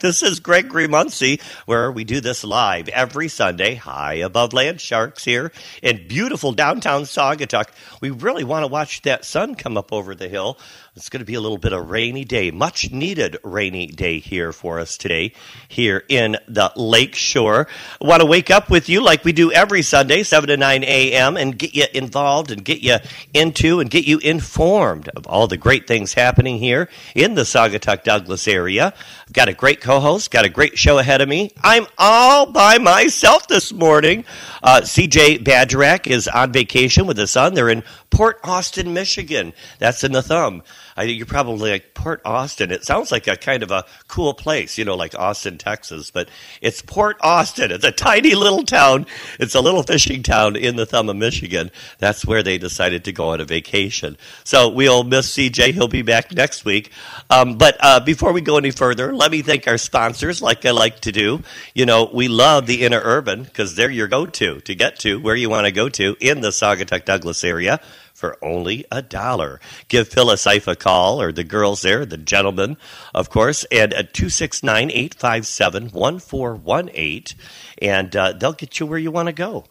This is Gregory Muncey, where we do this live every Sunday, high above land sharks here in beautiful downtown Saugatuck. We really want to watch that sun come up over the hill. It's going to be a little bit of rainy day, much needed rainy day here for us today, here in the Lake Shore. I want to wake up with you like we do every Sunday, 7 to 9 a.m., and get you involved and get you into and get you informed of all the great things happening here in the Saugatuck Douglas area. I've got a great co host, got a great show ahead of me. I'm all by myself this morning. Uh, CJ Badgerak is on vacation with his son. They're in Port Austin, Michigan. That's in the thumb. I you're probably like Port Austin. It sounds like a kind of a cool place, you know, like Austin, Texas, but it's Port Austin. It's a tiny little town. It's a little fishing town in the thumb of Michigan. That's where they decided to go on a vacation. So we'll miss CJ. He'll be back next week. Um, but uh, before we go any further, let me thank our sponsors, like I like to do. You know, we love the Interurban because they're your go-to to get to where you want to go to in the Saugatuck Douglas area for only a dollar. Give Phyllis Ife a call, or the girls there, the gentlemen, of course, and at 269 857 1418, and uh, they'll get you where you want to go.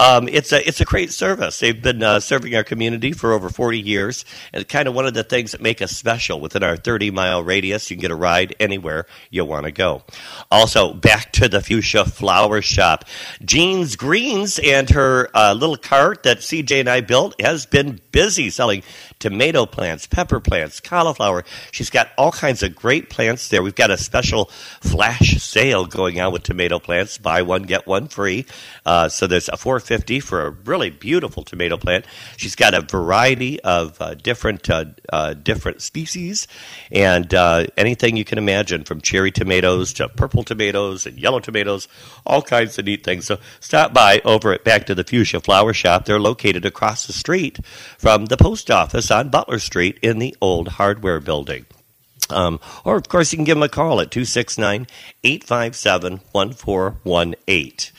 Um, it's a it's a great service. They've been uh, serving our community for over 40 years, and kind of one of the things that make us special within our 30 mile radius. You can get a ride anywhere you want to go. Also, back to the fuchsia flower shop. Jean's Greens and her uh, little cart that CJ and I built has been busy selling tomato plants, pepper plants, cauliflower. She's got all kinds of great plants there. We've got a special flash sale going on with tomato plants. Buy one get one free. Uh, so there's a 450 for a really beautiful tomato plant. She's got a variety of uh, different uh, uh different species and uh, anything you can imagine, from cherry tomatoes to purple tomatoes and yellow tomatoes, all kinds of neat things. So stop by over at Back to the Fuchsia Flower Shop. They're located across the street from the post office on Butler Street in the old hardware building. Um, or, of course, you can give them a call at 269 857 1418.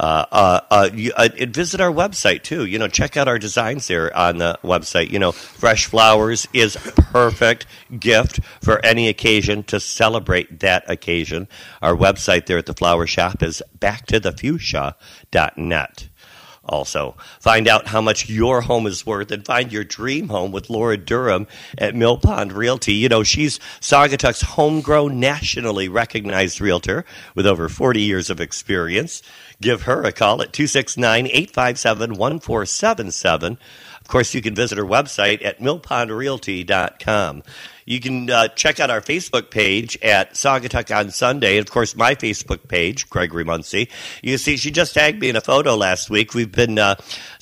Uh, uh, uh, you, uh, visit our website too. You know, check out our designs there on the website. You know, fresh flowers is perfect gift for any occasion to celebrate that occasion. Our website there at the flower shop is backtothefuchsia.net also. Find out how much your home is worth and find your dream home with Laura Durham at Mill Pond Realty. You know, she's Saugatuck's homegrown, nationally recognized realtor with over 40 years of experience. Give her a call at 269 857 1477. Of course, you can visit her website at millpondrealty.com. You can uh, check out our Facebook page at Saugatuck on Sunday. And of course, my Facebook page, Gregory Muncey. You see, she just tagged me in a photo last week. We've been uh,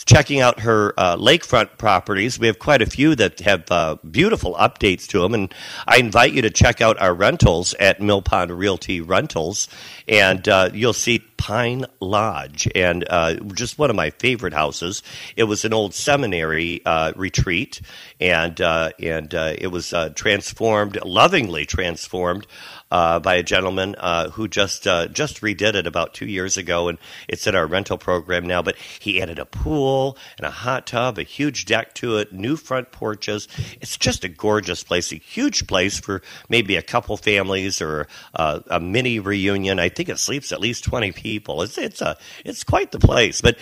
checking out her uh, lakefront properties. We have quite a few that have uh, beautiful updates to them. And I invite you to check out our rentals at Mill Pond Realty Rentals. And uh, you'll see Pine Lodge, and uh, just one of my favorite houses. It was an old seminary uh, retreat, and uh, and uh, it was uh, transformed, lovingly transformed uh, by a gentleman uh, who just uh, just redid it about two years ago, and it's in our rental program now. But he added a pool and a hot tub, a huge deck to it, new front porches. It's just a gorgeous place, a huge place for maybe a couple families or uh, a mini reunion. I think it sleeps at least twenty people. It's it's a it's quite the place. But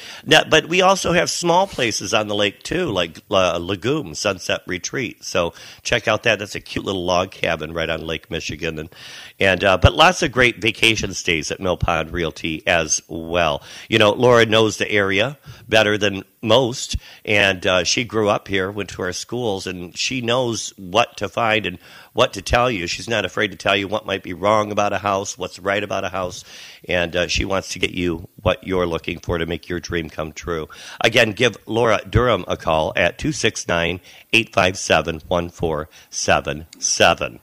but we also have small places on the lake too, like uh, Lagoon Sunset Retreat. So check out that. That's a cute little log cabin right on Lake Michigan, and and uh, but lots of great vacation stays at Mill Pond Realty as well. You know, Laura knows the area better than most, and uh, she grew up here, went to our schools, and she knows what to find and what to tell you. She's not afraid to tell you what might be wrong about a house, what's right about a house, and uh, she wants to get you what you're looking for to make your dream come true. Again, give Laura Durham a call at 269 857 1477.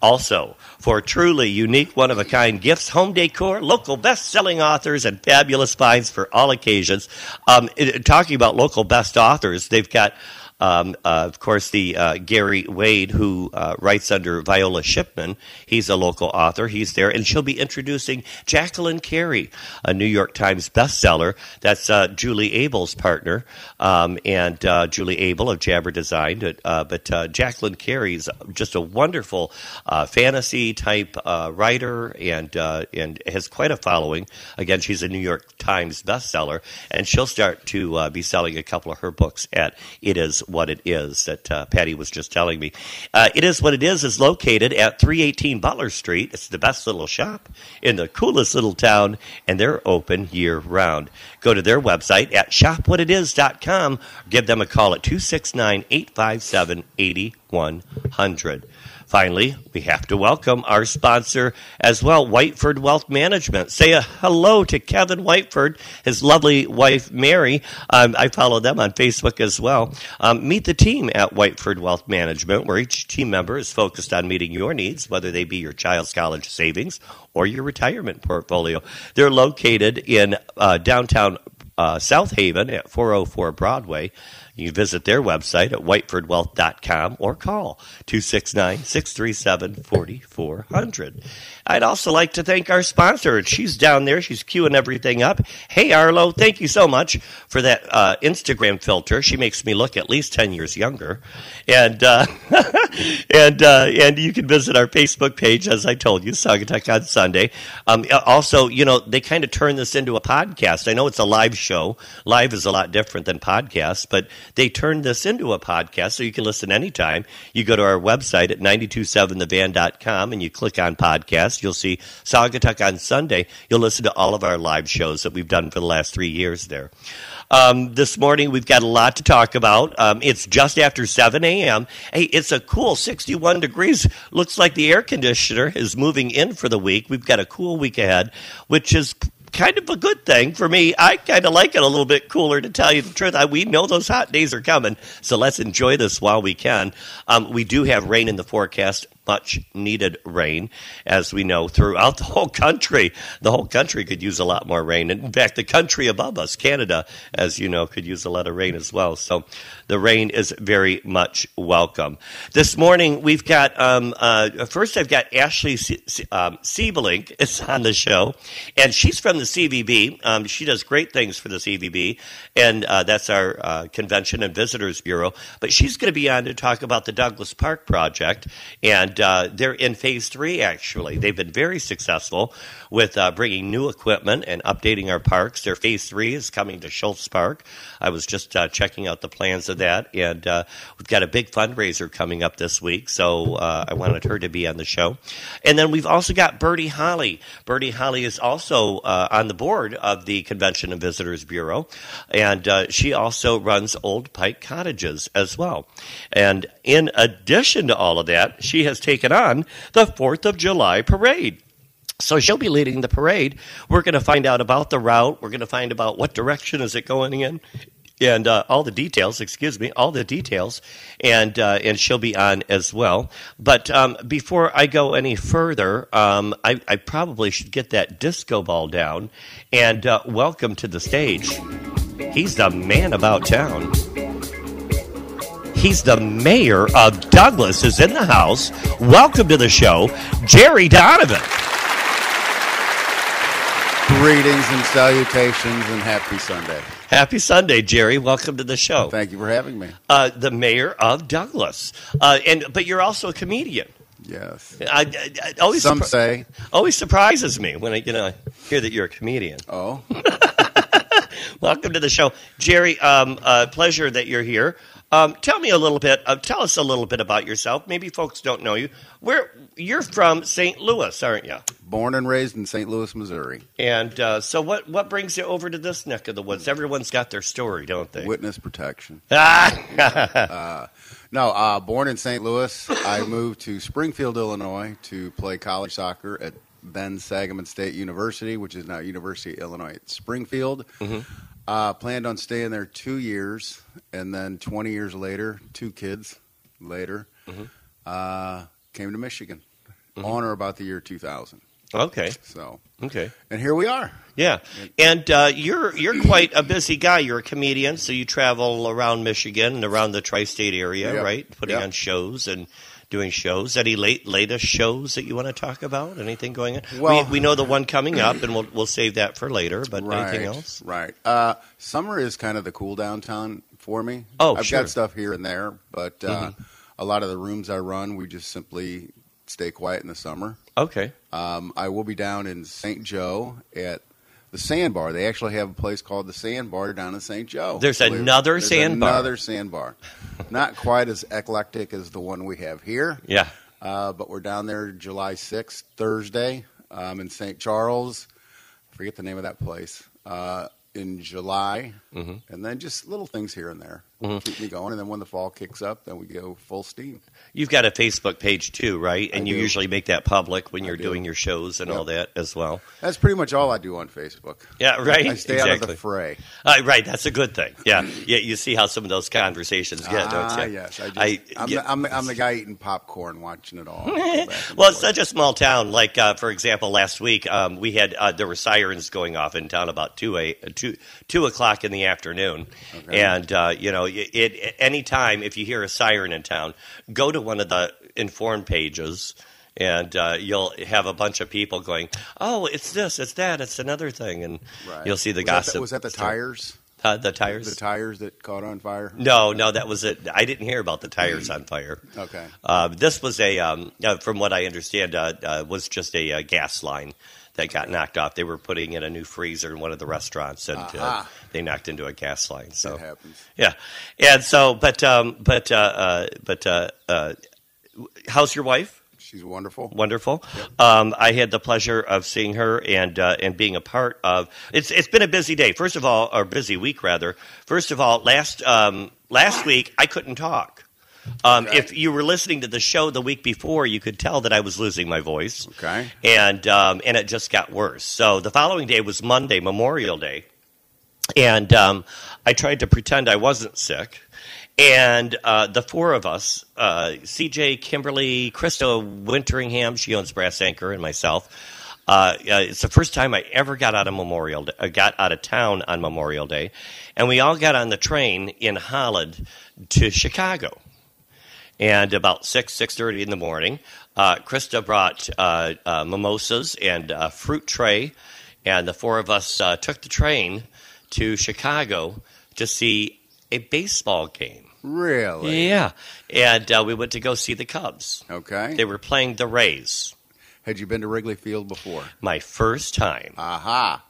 Also, for truly unique, one of a kind gifts, home decor, local best selling authors, and fabulous finds for all occasions. Um, it, talking about local best authors, they've got Um, uh, of course, the uh, Gary Wade, who uh, writes under Viola Shipman, he's a local author. He's there, and she'll be introducing Jacqueline Carey, a New York Times bestseller. That's uh, Julie Abel's partner, um, and uh, Julie Abel of Jabber Design. Uh, but Jacqueline Carey is just a wonderful fantasy type writer, and and has quite a following. Again, she's a New York Times bestseller, and she'll start to be selling a couple of her books at It Is What It Is that uh, Patty was just telling me. Uh, it Is What It Is is located at 318 Butler Street. It's the best little shop in the coolest little town, and they're open year round. Go to their website at shopwhatitis.com. Give them a call at 269 857 8100. Finally, we have to welcome our sponsor as well, Whiteford Wealth Management. Say a hello to Kevin Whiteford, his lovely wife, Mary. Um, I follow them on Facebook as well. Um, meet the team at Whiteford Wealth Management, where each team member is focused on meeting your needs, whether they be your child's college savings or your retirement portfolio. They're located in uh, downtown uh, South Haven at 404 Broadway. You can visit their website at whitefordwealth.com or call 269 637 4400. I'd also like to thank our sponsor. She's down there. She's queuing everything up. Hey, Arlo, thank you so much for that uh, Instagram filter. She makes me look at least 10 years younger. And uh, and uh, and you can visit our Facebook page, as I told you, Saugatuck on Sunday. Um, also, you know, they kind of turn this into a podcast. I know it's a live show. Live is a lot different than podcast, but they turned this into a podcast so you can listen anytime. You go to our website at 927thevan.com and you click on podcast. You'll see Saugatuck on Sunday. You'll listen to all of our live shows that we've done for the last three years there. Um, this morning, we've got a lot to talk about. Um, it's just after 7 a.m. Hey, it's a cool 61 degrees. Looks like the air conditioner is moving in for the week. We've got a cool week ahead, which is kind of a good thing for me. I kind of like it a little bit cooler, to tell you the truth. I, we know those hot days are coming, so let's enjoy this while we can. Um, we do have rain in the forecast much needed rain, as we know, throughout the whole country. The whole country could use a lot more rain. In fact, the country above us, Canada, as you know, could use a lot of rain as well. So the rain is very much welcome. This morning, we've got, um, uh, first, I've got Ashley um, Siebelink is on the show, and she's from the CVB. Um, she does great things for the CVB, and uh, that's our uh, Convention and Visitors Bureau. But she's going to be on to talk about the Douglas Park project and uh, they're in phase three, actually. They've been very successful with uh, bringing new equipment and updating our parks. Their phase three is coming to Schultz Park. I was just uh, checking out the plans of that, and uh, we've got a big fundraiser coming up this week, so uh, I wanted her to be on the show. And then we've also got Bertie Holly. Bertie Holly is also uh, on the board of the Convention and Visitors Bureau, and she also runs Old Pike Cottages as well. And in addition to all of that, she has taken on the 4th of July parade. So she'll be leading the parade. We're going to find out about the route. We're going to find about what direction is it going in, and uh, all the details. Excuse me, all the details, and uh, and she'll be on as well. But um, before I go any further, um, I, I, probably should get that disco ball down. And uh, welcome to the stage. He's the man about town. He's the mayor of Douglas, is in the house. Welcome to the show, Jerry Donovan. Greetings and salutations and happy Sunday. Happy Sunday, Jerry. Welcome to the show. Thank you for having me. Uh, the mayor of Douglas, uh, and but you're also a comedian. Yes. I, I, I always some surpri- say always surprises me when I you know hear that you're a comedian. Oh. Welcome to the show, Jerry. Um, uh, pleasure that you're here. Um, tell me a little bit. Uh, tell us a little bit about yourself. Maybe folks don't know you. Where you're from, St. Louis, aren't you? Born and raised in St. Louis, Missouri. And uh, so, what what brings you over to this neck of the woods? Everyone's got their story, don't they? Witness protection. uh, no, uh, born in St. Louis, I moved to Springfield, Illinois, to play college soccer at then Sangamon State University, which is now University of Illinois at Springfield. Mm-hmm. Uh, planned on staying there two years, and then 20 years later, two kids later, mm-hmm. uh, came to Michigan mm-hmm. on or about the year 2000. Okay. So, Okay. and here we are. Yeah, and uh, you're you're quite a busy guy. You're a comedian, so you travel around Michigan and around the tri-state area, Yep. right? Putting Yep. on shows and doing shows. Any late latest shows that you want to talk about? Anything going on? Well- we, we know the one coming up, and we'll we'll save that for later. But right, anything else? Right. Uh, summer is kind of the cool down time for me. Oh, I've sure. got stuff here and there, but uh, a lot of the rooms I run, we just simply stay quiet in the summer. Okay. Um, I will be down in St. Joe at the Sandbar. They actually have a place called the Sandbar down in St. Joe. There's Believe another There's sandbar. Another sandbar. Not quite as eclectic as the one we have here, Yeah. uh, but we're down there July 6th, Thursday, um, in St. Charles. I forget the name of that place. Uh, in July, Mhm. and then just little things here and there Mhm. keep me going. And then when the fall kicks up, then we go full steam. You've got a Facebook page too, right? And I you do. usually make that public when I you're do. doing your shows and Yep. all that as well. That's pretty much all I do on Facebook. Yeah, right. I stay out of the fray. Uh, right, that's a good thing. Yeah, yeah. You see how some of those conversations get, ah, don't you? yes. I just, I- am yeah. the, I'm, the, I'm the guy eating popcorn, watching it all. Go back and Well, it's such a small town. Like, uh, for example, last week um, we had uh, there were sirens going off in town about two a two two o'clock in the afternoon, Okay. and uh, you know, it, it any time if you hear a siren in town, go to one of the informed pages. And uh, you'll have a bunch of people going, "Oh, it's this, it's that, it's another thing," and Right. you'll see the was gossip. the, was that the tires? Uh, the tires? The tires that caught on fire? no, no, that was it. I didn't hear about the tires on fire. Okay. Uh, this was a, um, uh, from what I understand, uh, uh, was just a, uh gas line that got knocked off. They were putting in a new freezer in one of the restaurants, and uh, they knocked into a gas line. So That happens. yeah, and so, but, um, but, uh, uh, but, uh, uh, how's your wife? She's wonderful. Wonderful. Um, I had the pleasure of seeing her and uh, and being a part of. It's it's been a busy day. First of all, or busy week rather. First of all, last um, last week I couldn't talk. Um, Okay. If you were listening to the show the week before, you could tell that I was losing my voice, Okay. and um, and it just got worse. So the following day was Monday, Memorial Day, and um, I tried to pretend I wasn't sick. And uh, the four of us, uh, CJ, Kimberly, Krista Winteringham, she owns Brass Anchor, and myself. Uh, uh, it's the first time I ever got out of Memorial, Day, uh, got out of town on Memorial Day, and we all got on the train in Holland to Chicago. And about six six thirty in the morning, uh, Krista brought uh, uh, mimosas and a fruit tray, and the four of us uh, took the train to Chicago to see a baseball game. Really? Yeah, and uh, we went to go see the Cubs. Okay. They were playing the Rays. Had you been to Wrigley Field before? My first time. Aha.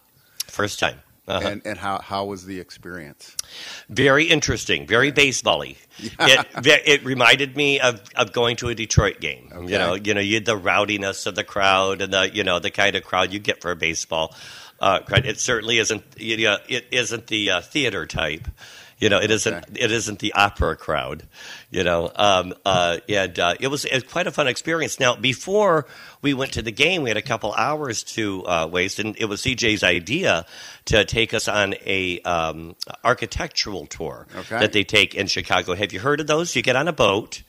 First time. Uh-huh. And and how how was the experience? Very interesting, very baseball-y. It, it reminded me of, of going to a Detroit game. Okay. You know, you know, you had the rowdiness of the crowd and the you know the kind of crowd you get for a baseball. Uh, crowd. it certainly isn't. You know, it isn't the uh, theater type. You know, it not It isn't the opera crowd. You know, um, uh, and uh, it was it was quite a fun experience. Now, before we went to the game, we had a couple hours to uh, waste, and it was CJ's idea to take us on a um, architectural tour Okay. that they take in Chicago. Have you heard of those? You get on a boat,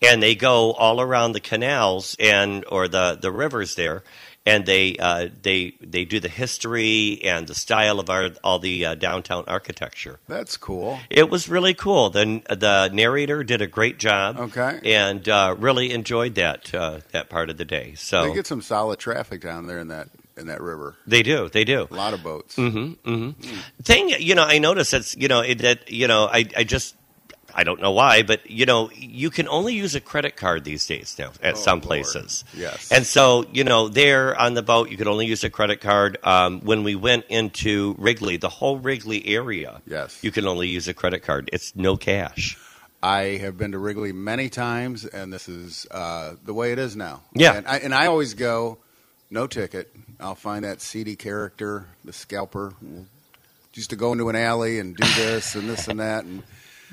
and they go all around the canals and or the the rivers there. And they uh, they they do the history and the style of our all the uh, downtown architecture. That's cool. It was really cool. The the narrator did a great job. Okay. and uh, really enjoyed that uh, that part of the day. So They get some solid traffic down there in that in that river. they do, they do. A lot of boats. Mm-hmm, mm-hmm. Thing, you know, I notice it's you know it, that you know I I just I don't know why, but you know you can only use a credit card these days now at Oh, some Lord. places. Yes. And so, you know, there on the boat, you could only use a credit card. Um, when we went into Wrigley, the whole Wrigley area, Yes. you can only use a credit card. It's no cash. I have been to Wrigley many times, and this is uh, the way it is now. Yeah. and I, and I always go, no ticket. I'll find that seedy character, the scalper. Used to go into an alley and do this and this and that, and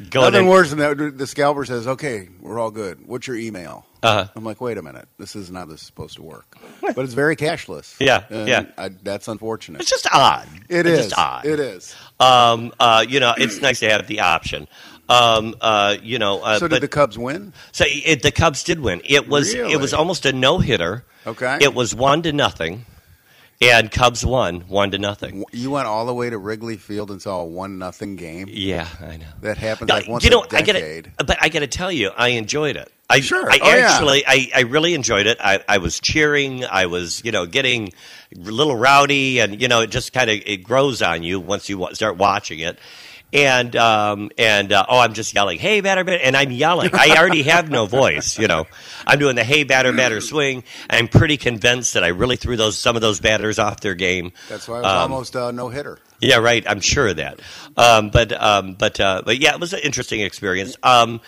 Go nothing in- worse than that. The scalper says, "Okay, we're all good. What's your email?" Uh-huh. I'm like, "Wait a minute, this is not this is supposed to work." But it's very cashless. Yeah, And yeah. I, that's unfortunate. It's just odd. It it's is. just odd. It is. Um, uh, you know, it's nice to have the option. Um, uh, you know, uh, so but did the Cubs win? so it, the Cubs did win. It was it was almost a no hitter. Okay. It was one to nothing, and Cubs won one to nothing. You went all the way to Wrigley Field and saw a one nothing game. Yeah, I know. That happens like once you know, a I decade. gotta, but I got to tell you, I enjoyed it. I Sure. I Oh, yeah. actually, I, I really enjoyed it. I, I was cheering. I was, you know, getting a little rowdy, and you know, it just kind of it grows on you once you start watching it. And um and uh, oh, I'm just yelling, "Hey, batter, batter!" And I'm yelling. I already have no voice, you know. I'm doing the "Hey, batter, batter!" swing. I'm pretty convinced that I really threw those some of those batters off their game. That's why it was Um, almost a no hitter. yeah, right. I'm sure of that. Um, but um, but uh, but yeah, it was an interesting experience. Um,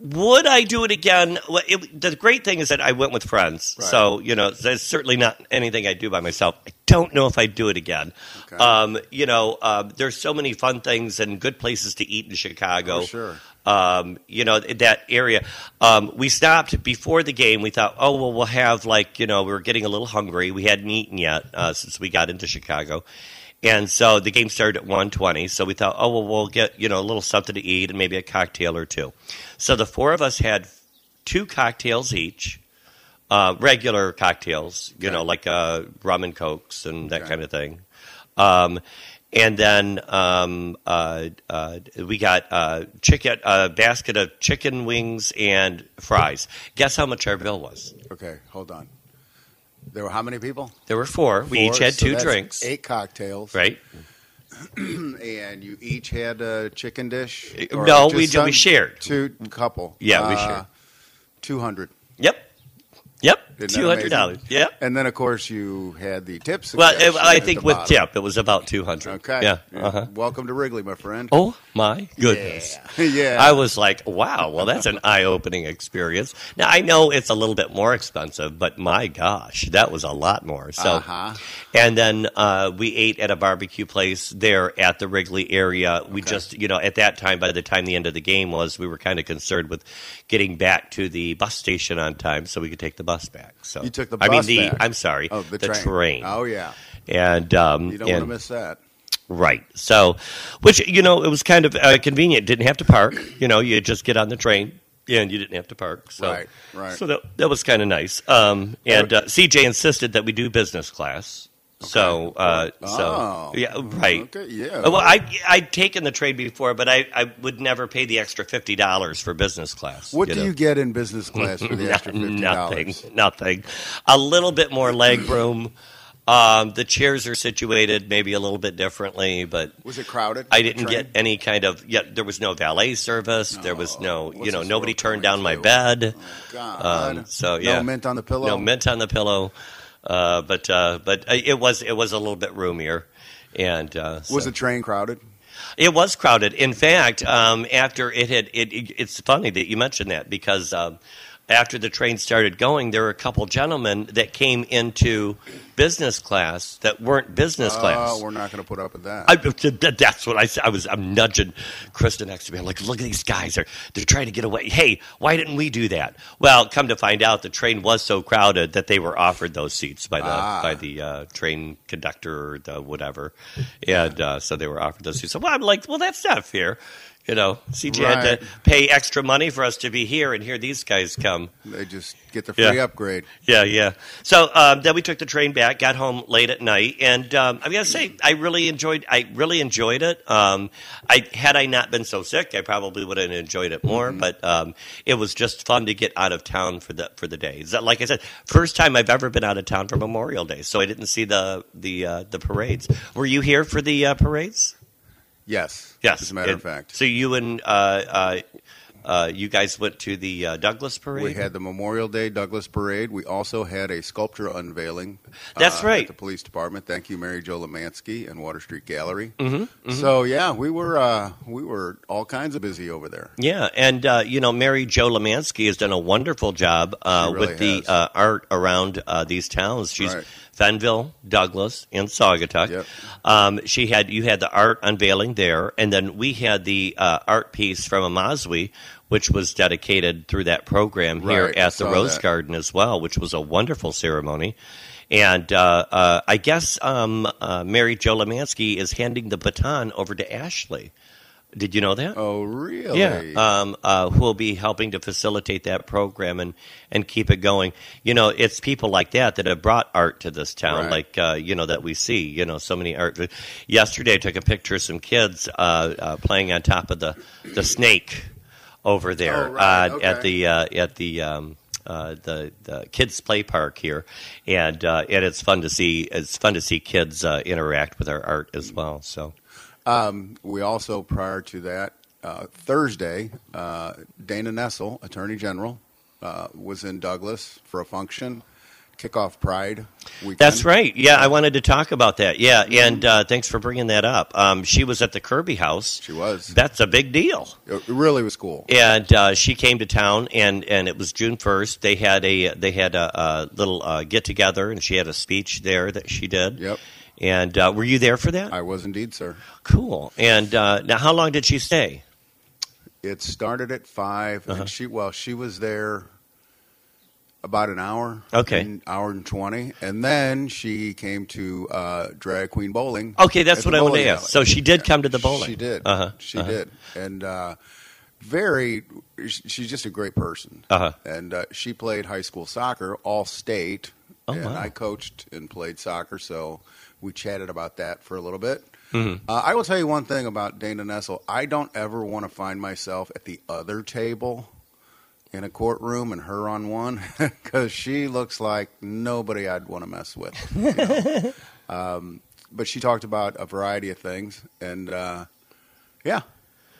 would I do it again? Well, it, the great thing is that I went with friends, Right. so you know, it's certainly not anything I do by myself. I don't know if I'd do it again. Okay. Um, you know, um, there's so many fun things and good places to eat in Chicago. For sure. Um, you know that area. Um, we stopped before the game. We thought, oh well, we'll have like you know we were getting a little hungry. We hadn't eaten yet uh, since we got into Chicago, and so the game started at 1.20. So we thought, oh well, we'll get you know a little something to eat and maybe a cocktail or two. So the four of us had two cocktails each, uh, regular cocktails, you Okay. know, like uh, rum and cokes and that Okay. kind of thing. Um, and then um, uh, uh, we got uh, chicken, a basket of chicken wings and fries. Guess how much our bill was? Okay, hold on. There were how many people? There were four. We each had so two drinks, eight cocktails, right? and you each had a chicken dish. Uh, or no, we did- we shared. two couple. Yeah, we Uh, shared. Two hundred. Yep, yep, two hundred dollars. Yep. And then of course you had the tips. Well, I think with bottom. tip, it was about two hundred. Okay. Yeah. Uh-huh. Welcome to Wrigley, my friend. Oh my goodness. Yeah. yeah. I was like, wow, well, that's an eye opening experience. Now, I know it's a little bit more expensive, but my gosh, that was a lot more. So, Uh-huh. and then uh, we ate at a barbecue place there at the Wrigley area. We Okay. just, you know, at that time, by the time the end of the game was, we were kind of concerned with getting back to the bus station on time so we could take the bus back. So You took the I mean, the, back. I'm sorry, Oh, the, the train. train. Oh yeah. And, um, You don't want to miss that. Right. So, which you know, it was kind of uh, convenient. Didn't have to park. You know, you just get on the train and you didn't have to park. So, Right, right. So that that was kind of nice. Um, and uh, CJ insisted that we do business class. So, uh, so Oh. yeah, right. Okay, yeah. Well, I I'd taken the train before, but I, I would never pay the extra fifty dollars for business class. What do know? you get in business class for the extra fifty dollars? Nothing. Nothing. A little bit more leg room. Um, the chairs are situated maybe a little bit differently, but Was it crowded? I didn't get any kind of. Yeah, there was no valet service. there was no. What's You know, nobody turned down my bed. God. Um, so yeah, No mint on the pillow. no mint on the pillow. Uh, but uh, but it was it was a little bit roomier, and uh, Was so- the train crowded? it was crowded. In fact, um, after it had, it, it, it's funny that you mentioned that because um, after the train started going, there were a couple gentlemen that came into business class that weren't business class. Oh, we're not going to put up with that. I, that's what I said. I was I'm nudging Krista next to me. I'm like, look at these guys. They're they're trying to get away. Hey, why didn't we do that? Well, come to find out, the train was so crowded that they were offered those seats by the Ah. by the uh, train conductor or the whatever, and uh, so they were offered those seats. So well, I'm like, well, that's not fair. You know, CJ had to pay extra money for us to be here, and here these guys come. they just get the free Yeah. upgrade. Yeah, yeah. So um, then we took the train back, got home late at night, and um, I'm gonna say I really enjoyed. I really enjoyed it. Um, I had I not been so sick, I probably would have enjoyed it more. But um, it was just fun to get out of town for the for the day. Like I said, first time I've ever been out of town for Memorial Day, so I didn't see the the uh, the parades. Were you here for the uh, parades? Yes. Yes, As a matter And of fact. So you and uh, uh, uh, you guys went to the uh, Douglas parade. We had the Memorial Day Douglas Parade. We also had a sculpture unveiling. That's uh, right. At the police department. Thank you, Mary Jo Lemansky and Water Street Gallery. Mm-hmm, So yeah, we were uh, we were all kinds of busy over there. Yeah, and uh, you know, Mary Jo Lemansky has done a wonderful job uh, really with the has. uh, art around uh, these towns. She's Right. Fenville, Douglas, and Saugatuck. Yep. Um, she had you had the art unveiling there, and then we had the uh, art piece from Amazwi, which was dedicated through that program here Right, at the Rose that. Garden as well, which was a wonderful ceremony. And uh, uh, I guess um, uh, Mary Jo Lemansky is handing the baton over to Ashley. Did you know that? Oh, really? Yeah, um, uh, who will be helping to facilitate that program and, and keep it going. You know, it's people like that that have brought art to this town, Right. like uh, you know that we see. You know, so many art. Yesterday, I took a picture of some kids uh, uh, playing on top of the the snake over there Oh, right. uh, Okay. at the uh, at the. Um, uh, the the kids play park here, and uh, and it's fun to see. It's fun to see kids uh, interact with our art as well. So Um, we also, prior to that, uh, Thursday, uh, Dana Nessel, Attorney General, uh, was in Douglas for a function, kickoff Pride weekend. That's right. Yeah, I wanted to talk about that. Yeah, and uh, thanks for bringing that up. Um, she was at the Kirby House. She was. That's a big deal. It really was cool. And uh, she came to town, and, and it was June first. They had a they had a, a little uh, get together, and she had a speech there that she did. Yep. And uh, were you there for that? I was indeed, sir. cool. And uh, now, how long did she stay? It started at 5 Uh-huh. and she well, she was there about an hour. Okay. an hour and twenty, and then she came to uh, drag queen bowling. Okay, that's what I wanted to ask. alley. So she did come to the bowling. She did. Uh-huh. She Uh-huh. did, and uh, very. She's just a great person. Uh-huh. And uh, she played high school soccer, all state, Oh, and wow. I coached and played soccer, so we chatted about that for a little bit. Mhm. Uh, I will tell you one thing about Dana Nessel. I don't ever want to find myself at the other table in a courtroom and her on one because she looks like nobody I'd want to mess with. you know. um, but she talked about a variety of things, and uh, yeah,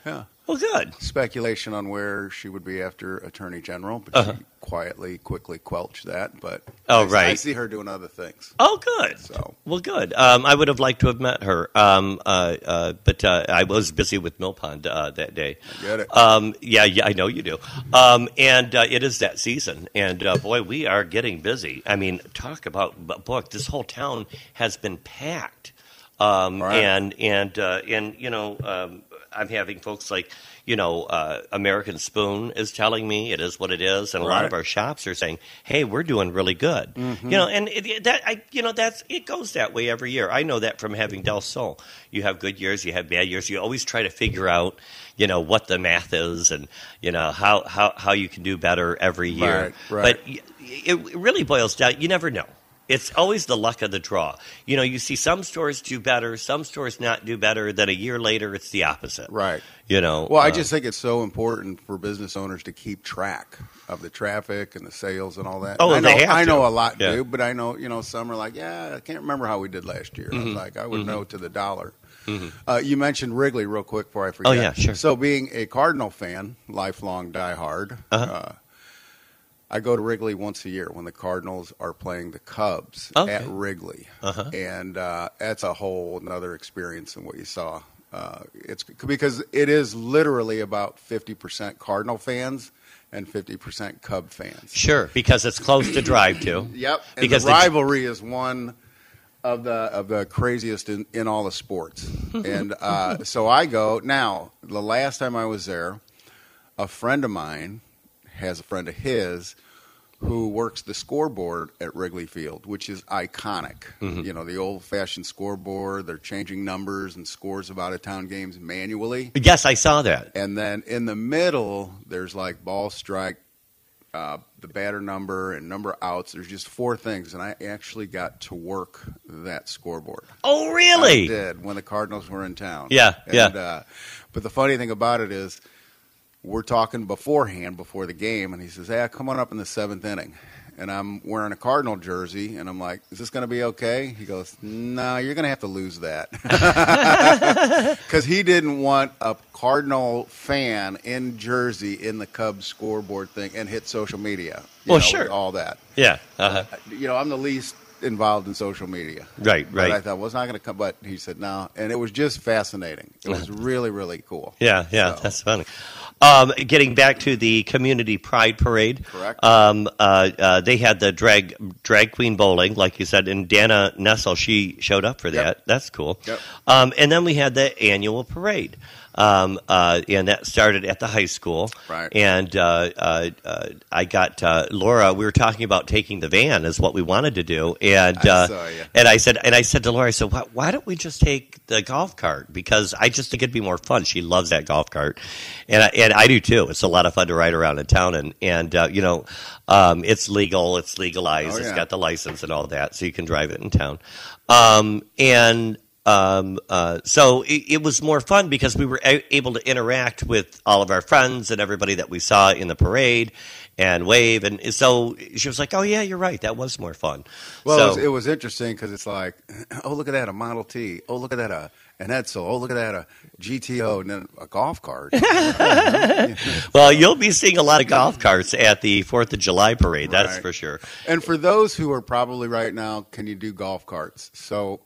yeah, Well, good. speculation on where she would be after Attorney General, but Uh-huh. she quietly, quickly quelched that. But Oh, I, I see her doing other things. Oh, good. So Well, good. Um, I would have liked to have met her, um, uh, uh, but uh, I was busy with Mill Pond uh, that day. I get it. Um, yeah, yeah, I know you do. Um, and uh, it is that season, and uh, boy, we are getting busy. I mean, talk about book. This whole town has been packed, um, Right. and and uh, and you know, um, I'm having folks like you know, uh, American Spoon is telling me it is what it is, and a lot of our shops are saying, "Hey, we're doing really good." Mm-hmm. You know, and it, that I, you know, that's it goes that way every year. I know that from having Del Sol. You have good years, you have bad years. You always try to figure out, you know, what the math is, and you know how how how you can do better every year. Right, right. But it really boils down. You never know. It's always the luck of the draw. You know, you see some stores do better, some stores not do better. Then a year later, it's the opposite. right. You know. Well, I uh, just think it's so important for business owners to keep track of the traffic and the sales and all that. Oh, I know, they have I know to. a lot Yeah. do, but I know you know some are like, yeah, I can't remember how we did last year. Mm-hmm. I was like, I would know to the dollar. Uh, you mentioned Wrigley real quick before I forget. Oh, yeah, sure. So, being a Cardinal fan, lifelong diehard, Uh-huh. uh, I go to Wrigley once a year when the Cardinals are playing the Cubs Okay. at Wrigley, Uh-huh. and uh, that's a whole another experience than what you saw. Uh, it's because it is literally about fifty percent Cardinal fans and fifty percent Cub fans. Sure, because it's close to drive to. Yep, and Because the rivalry is one of the of the craziest in, in all the sports. and uh, so I go now. The last time I was there, a friend of mine has a friend of his who works the scoreboard at Wrigley Field, which is iconic. Mm-hmm. You know, the old fashioned scoreboard. They're changing numbers and scores of out of town games manually. Yes, I saw that. And then in the middle, there's like ball strike, uh, the batter number, and number outs. There's just four things, and I actually got to work that scoreboard. Oh, really? I did when the Cardinals were in town. Yeah, and, yeah. Uh, but the funny thing about it is, we're talking beforehand before the game, and he says, "Hey, come on up in the seventh inning." And I'm wearing a Cardinal jersey, and I'm like, "Is this going to be okay?" He goes, "No, you're going to have to lose that," because he didn't want a Cardinal fan in Jersey in the Cubs scoreboard thing and hit social media. you Well, know, sure. all that. Yeah. Uh-huh. You know, I'm the least involved in social media. Right. But I thought, well, it's not going to come. But he said no, and it was just fascinating. It was really, really cool. Yeah. Yeah. So- That's funny. Um, getting back to the community pride parade. Correct. Um, uh, uh, they had the drag drag queen bowling, like you said, and Dana Nessel she showed up for Yep. that. That's cool. Yep. Um, and then we had the annual parade. Um, uh, and that started at the high school. Right. And uh, uh, uh, I got uh, Laura. We were talking about taking the van is what we wanted to do, and I uh, and I said and I said to Laura, I said, why, why don't we just take the golf cart? Because I just think it'd be more fun. She loves that golf cart, and I, and I do too. It's a lot of fun to ride around in town, and and uh, you know, um, it's legal, it's legalized, Oh, it's yeah. got the license and all that, so you can drive it in town. Um, and um, uh, so it, it was more fun because we were a- able to interact with all of our friends and everybody that we saw in the parade and wave. And so she was like, "Oh yeah, you're right. That was more fun." Well, so, it, was, it was interesting because it's like, oh, look at that, a Model T. Oh, look at that, a an Edsel. Oh, look at that, a GTO, and then a golf cart. well, you'll be seeing a lot of golf carts at the Fourth of July parade. That's Right. for sure. and for those who are probably right now, can you do golf carts? So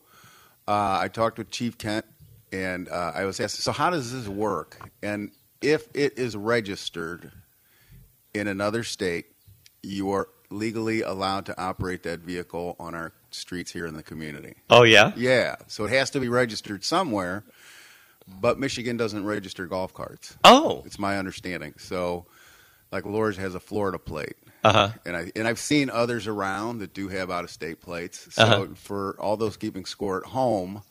uh, I talked with Chief Kent, and uh, I was asked, so how does this work? And if it is registered in another state, you are legally allowed to operate that vehicle on our streets here in the community. Oh yeah. Yeah, so it has to be registered somewhere, but Michigan doesn't register golf carts. Oh. It's my understanding. So, like Laura's has a Florida plate, Uh huh. and I and I've seen others around that do have out of state plates. So Uh-huh. for all those keeping score at home,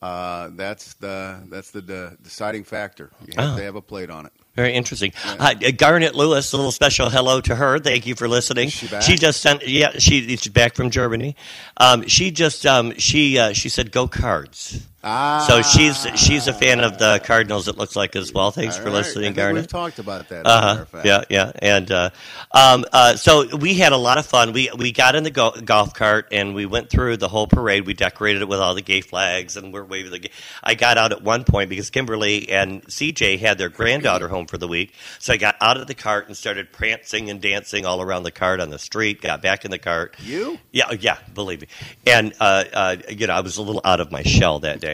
uh, that's the that's the de- deciding factor. You have Oh. to have a plate on it. Very interesting. Uh, Garnet Lewis, a little special hello to her. Thank you for listening. Is she back? just sent. Yeah, she, she's back from Germany. Um, she just um, she uh, she said go cards. Ah, So she's she's a fan of the Cardinals. It looks like as well. Thanks for right. listening, Garnet. We've talked about that. as a matter Uh-huh. fact. Yeah, yeah, and uh, um, uh, so we had a lot of fun. We we got in the go- golf cart and we went through the whole parade. We decorated it with all the gay flags and we're waving the. Gay- I got out at one point because Kimberly and CJ had their granddaughter home for the week, so I got out of the cart and started prancing and dancing all around the cart on the street. Got back in the cart. You? Yeah, yeah, believe me. And uh, uh, you know, I was a little out of my shell that day,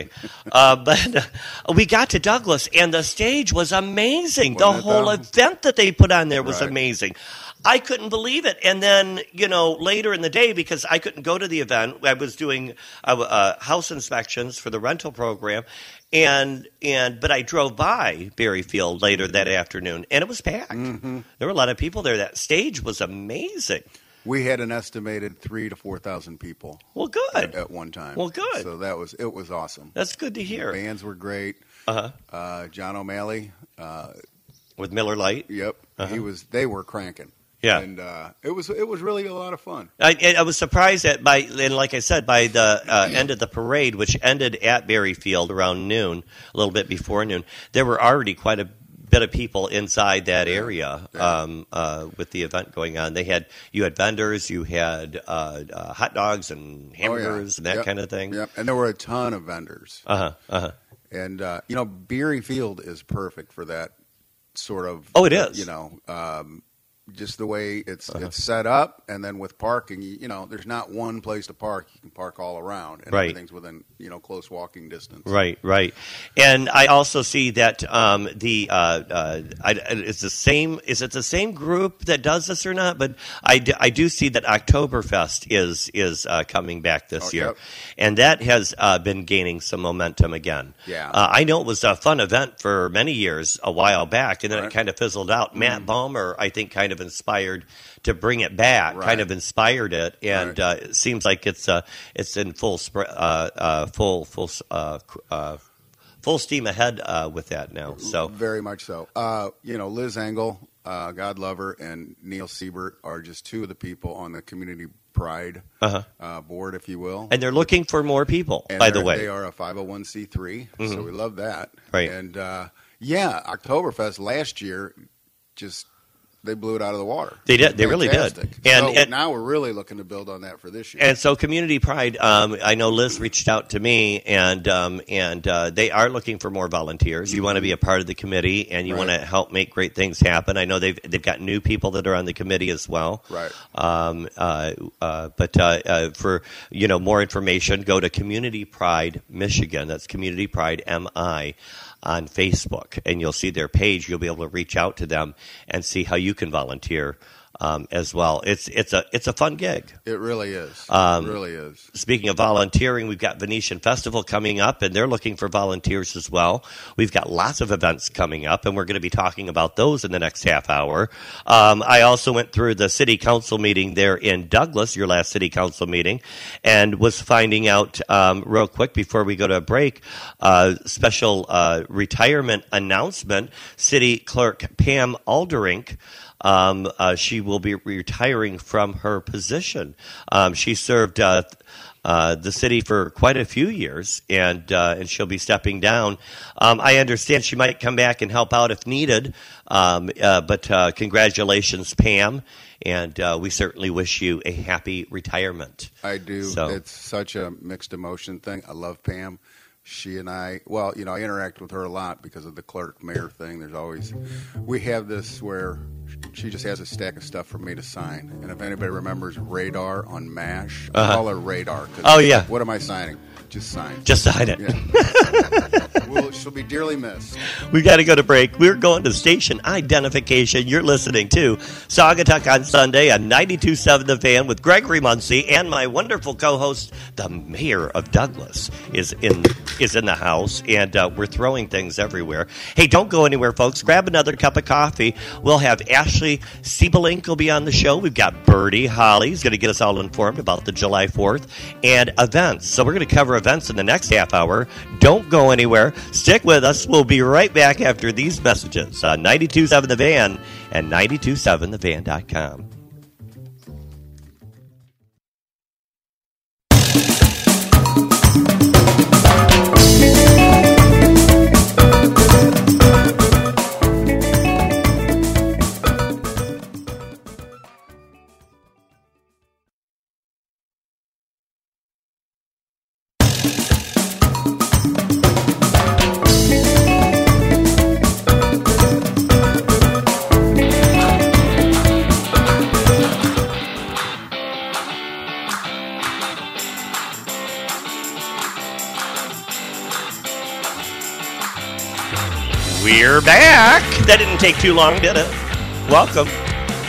uh, but uh, we got to Douglas, and the stage was amazing. the Wasn't whole though? event that they put on there was Right. amazing. I couldn't believe it. And then, you know, later in the day, because I couldn't go to the event, I was doing uh, uh, house inspections for the rental program, and and but I drove by Beery Field later that afternoon, and it was packed. Mm-hmm. There were a lot of people there. That stage was amazing. We had an estimated three to four thousand people Well, good. at, at one time. Well, good. So that was it. Was awesome. That's good to hear. Bands were great. Uh-huh. Uh, John O'Malley. Uh, With Miller Lite. yep. Uh-huh. He was. They were cranking. Yeah. And uh, it was it was really a lot of fun. I, I was surprised that by and like I said by the uh, end of the parade, which ended at Beery Field around noon, a little bit before noon, there were already quite a bit of people inside that area Yeah. um, uh, with the event going on. They had you had vendors, you had uh, uh, hot dogs and Oh, yeah. hamburgers and that Yep. kind of thing. Yep. And there were a ton of vendors. Uh huh. Uh huh. And uh, you know, Beery Field is perfect for that sort of. Oh, it is. You know, um, just the way it's Uh-huh. it's set up, and then with parking, you, you know, there's not one place to park. You can park all around, and Right. everything's within you know close walking distance. Right, right, and I also see that um, the uh, uh, I, it's the same. Is it the same group that does this or not? But I do, I do see that Oktoberfest is is uh, coming back this Oh, year, yep. and that has uh, been gaining some momentum again. Yeah. uh, I know it was a fun event for many years a while back, and then it kind of fizzled out. Matt Baumer, I think, kind of inspired to bring it back. Right. Kind of inspired it, and Right. uh, it seems like it's uh, it's in full spr- uh, uh, full full uh, uh, full steam ahead uh, with that now. So Very much so. Uh, you know, Liz Engel, uh, God love her, and Neil Siebert are just two of the people on the Community Pride Uh-huh. uh, board, if you will. and they're looking for more people. And by the way, they are a 501c3, so Mhm. we love that. Right. And uh, yeah, Oktoberfest last year, just they blew it out of the water. They did. They really did. And- so and- now we're really looking to build on that for this year. And so, Community Pride. Um, I know Liz reached out to me, and um, and uh, they are looking for more volunteers. You want to be a part of the committee, and you Right. want to help make great things happen. I know they've they've got new people that are on the committee as well. Right. Um, uh, uh, but uh, uh, for you know more information, go to Community Pride Michigan. That's Community Pride MI on Facebook, and you'll see their page. You'll be able to reach out to them and see how you can volunteer um, as well. It's it's a it's a fun gig. It really is. Um, it really is. Speaking of volunteering, we've got Venetian Festival coming up, and they're looking for volunteers as well. We've got lots of events coming up, and we're going to be talking about those in the next half hour. Um, I also went through the city council meeting there in Douglas, your last city council meeting, and was finding out um, real quick before we go to a break, uh, special uh, retirement announcement. City Clerk Pam Alderink um, uh, she will be retiring from her position. Um, she served uh, uh, the city for quite a few years, and uh, and she'll be stepping down. Um, I understand she might come back and help out if needed. Um, uh, but uh, congratulations, Pam, and we certainly wish you a happy retirement. I do. So- It's such a mixed emotion thing. I love Pam. She and I, well, you know, I interact with her a lot because of the clerk mayor thing. There's always, we have this where she just has a stack of stuff for me to sign. And if anybody remembers Radar on MASH, I call her Radar. 'cause Oh, yeah. What am I signing? Just sign. Just sign it. Yeah. well, she'll be dearly missed. We got to go to break. We're going to station identification. You're listening to Saugatuck on Sunday on 92.7 The Van with Gregory Muncey and my wonderful co-host, the mayor of Douglas, is in is in the house, and uh, we're throwing things everywhere. Hey, don't go anywhere, folks. Grab another cup of coffee. We'll have Ashley Siebelink will be on the show. We've got Birdie Holly. He's going to get us all informed about the July 4th and events. So we're going to cover events in the next half hour. Don't go anywhere. Stick with us. We'll be right back after these messages on 92.7 The Van and 92.7thevan.com. take too long, did it? Welcome.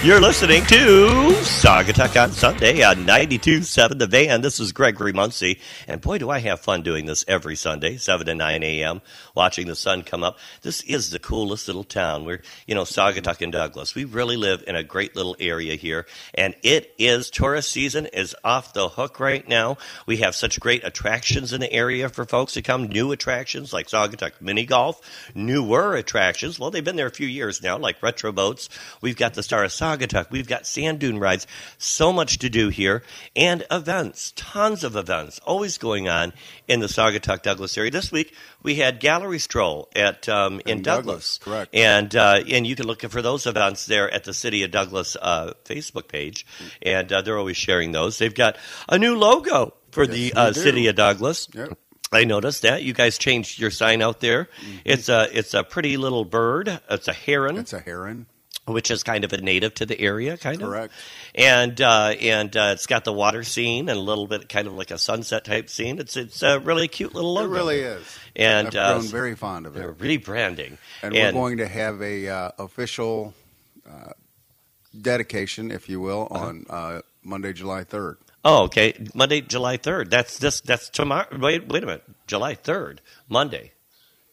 You're listening to Saugatuck on Sunday on 92.7 The Van. This is Gregory Muncey. And boy, do I have fun doing this every Sunday, 7 to 9 a.m., watching the sun come up. This is the coolest little town. We're, you know, Saugatuck and Douglas. We really live in a great little area here. And it is tourist season is off the hook right now. We have such great attractions in the area for folks to come. New attractions like Saugatuck Mini Golf. Newer attractions. Well, they've been there a few years now, like retro boats. We've got the Star of. We've got sand dune rides. So much to do here. And events. Tons of events. Always going on in the Saugatuck Douglas area. This week, we had Gallery Stroll at um, in, In Douglas. Douglas, correct. And uh, and you can look for those events there at the City of Douglas uh, Facebook page, and uh, they're always sharing those. They've got a new logo for the Yes, uh. City of Douglas. Yep. I noticed that you guys changed your sign out there. Mm-hmm. It's a it's a pretty little bird. It's a heron, It's a heron. Which is kind of a native to the area, kind of. Correct. And uh, and uh, it's got the water scene and a little bit kind of like a sunset type scene. It's it's a really cute little logo. It really is. And, I've uh, grown very fond of it. really branding. And, we're going to have a uh, official uh, dedication, if you will, Uh-huh. on uh, Monday, July third. Oh, okay. Monday, July third. That's this. That's tomorrow. Wait, wait a minute. July third, Monday.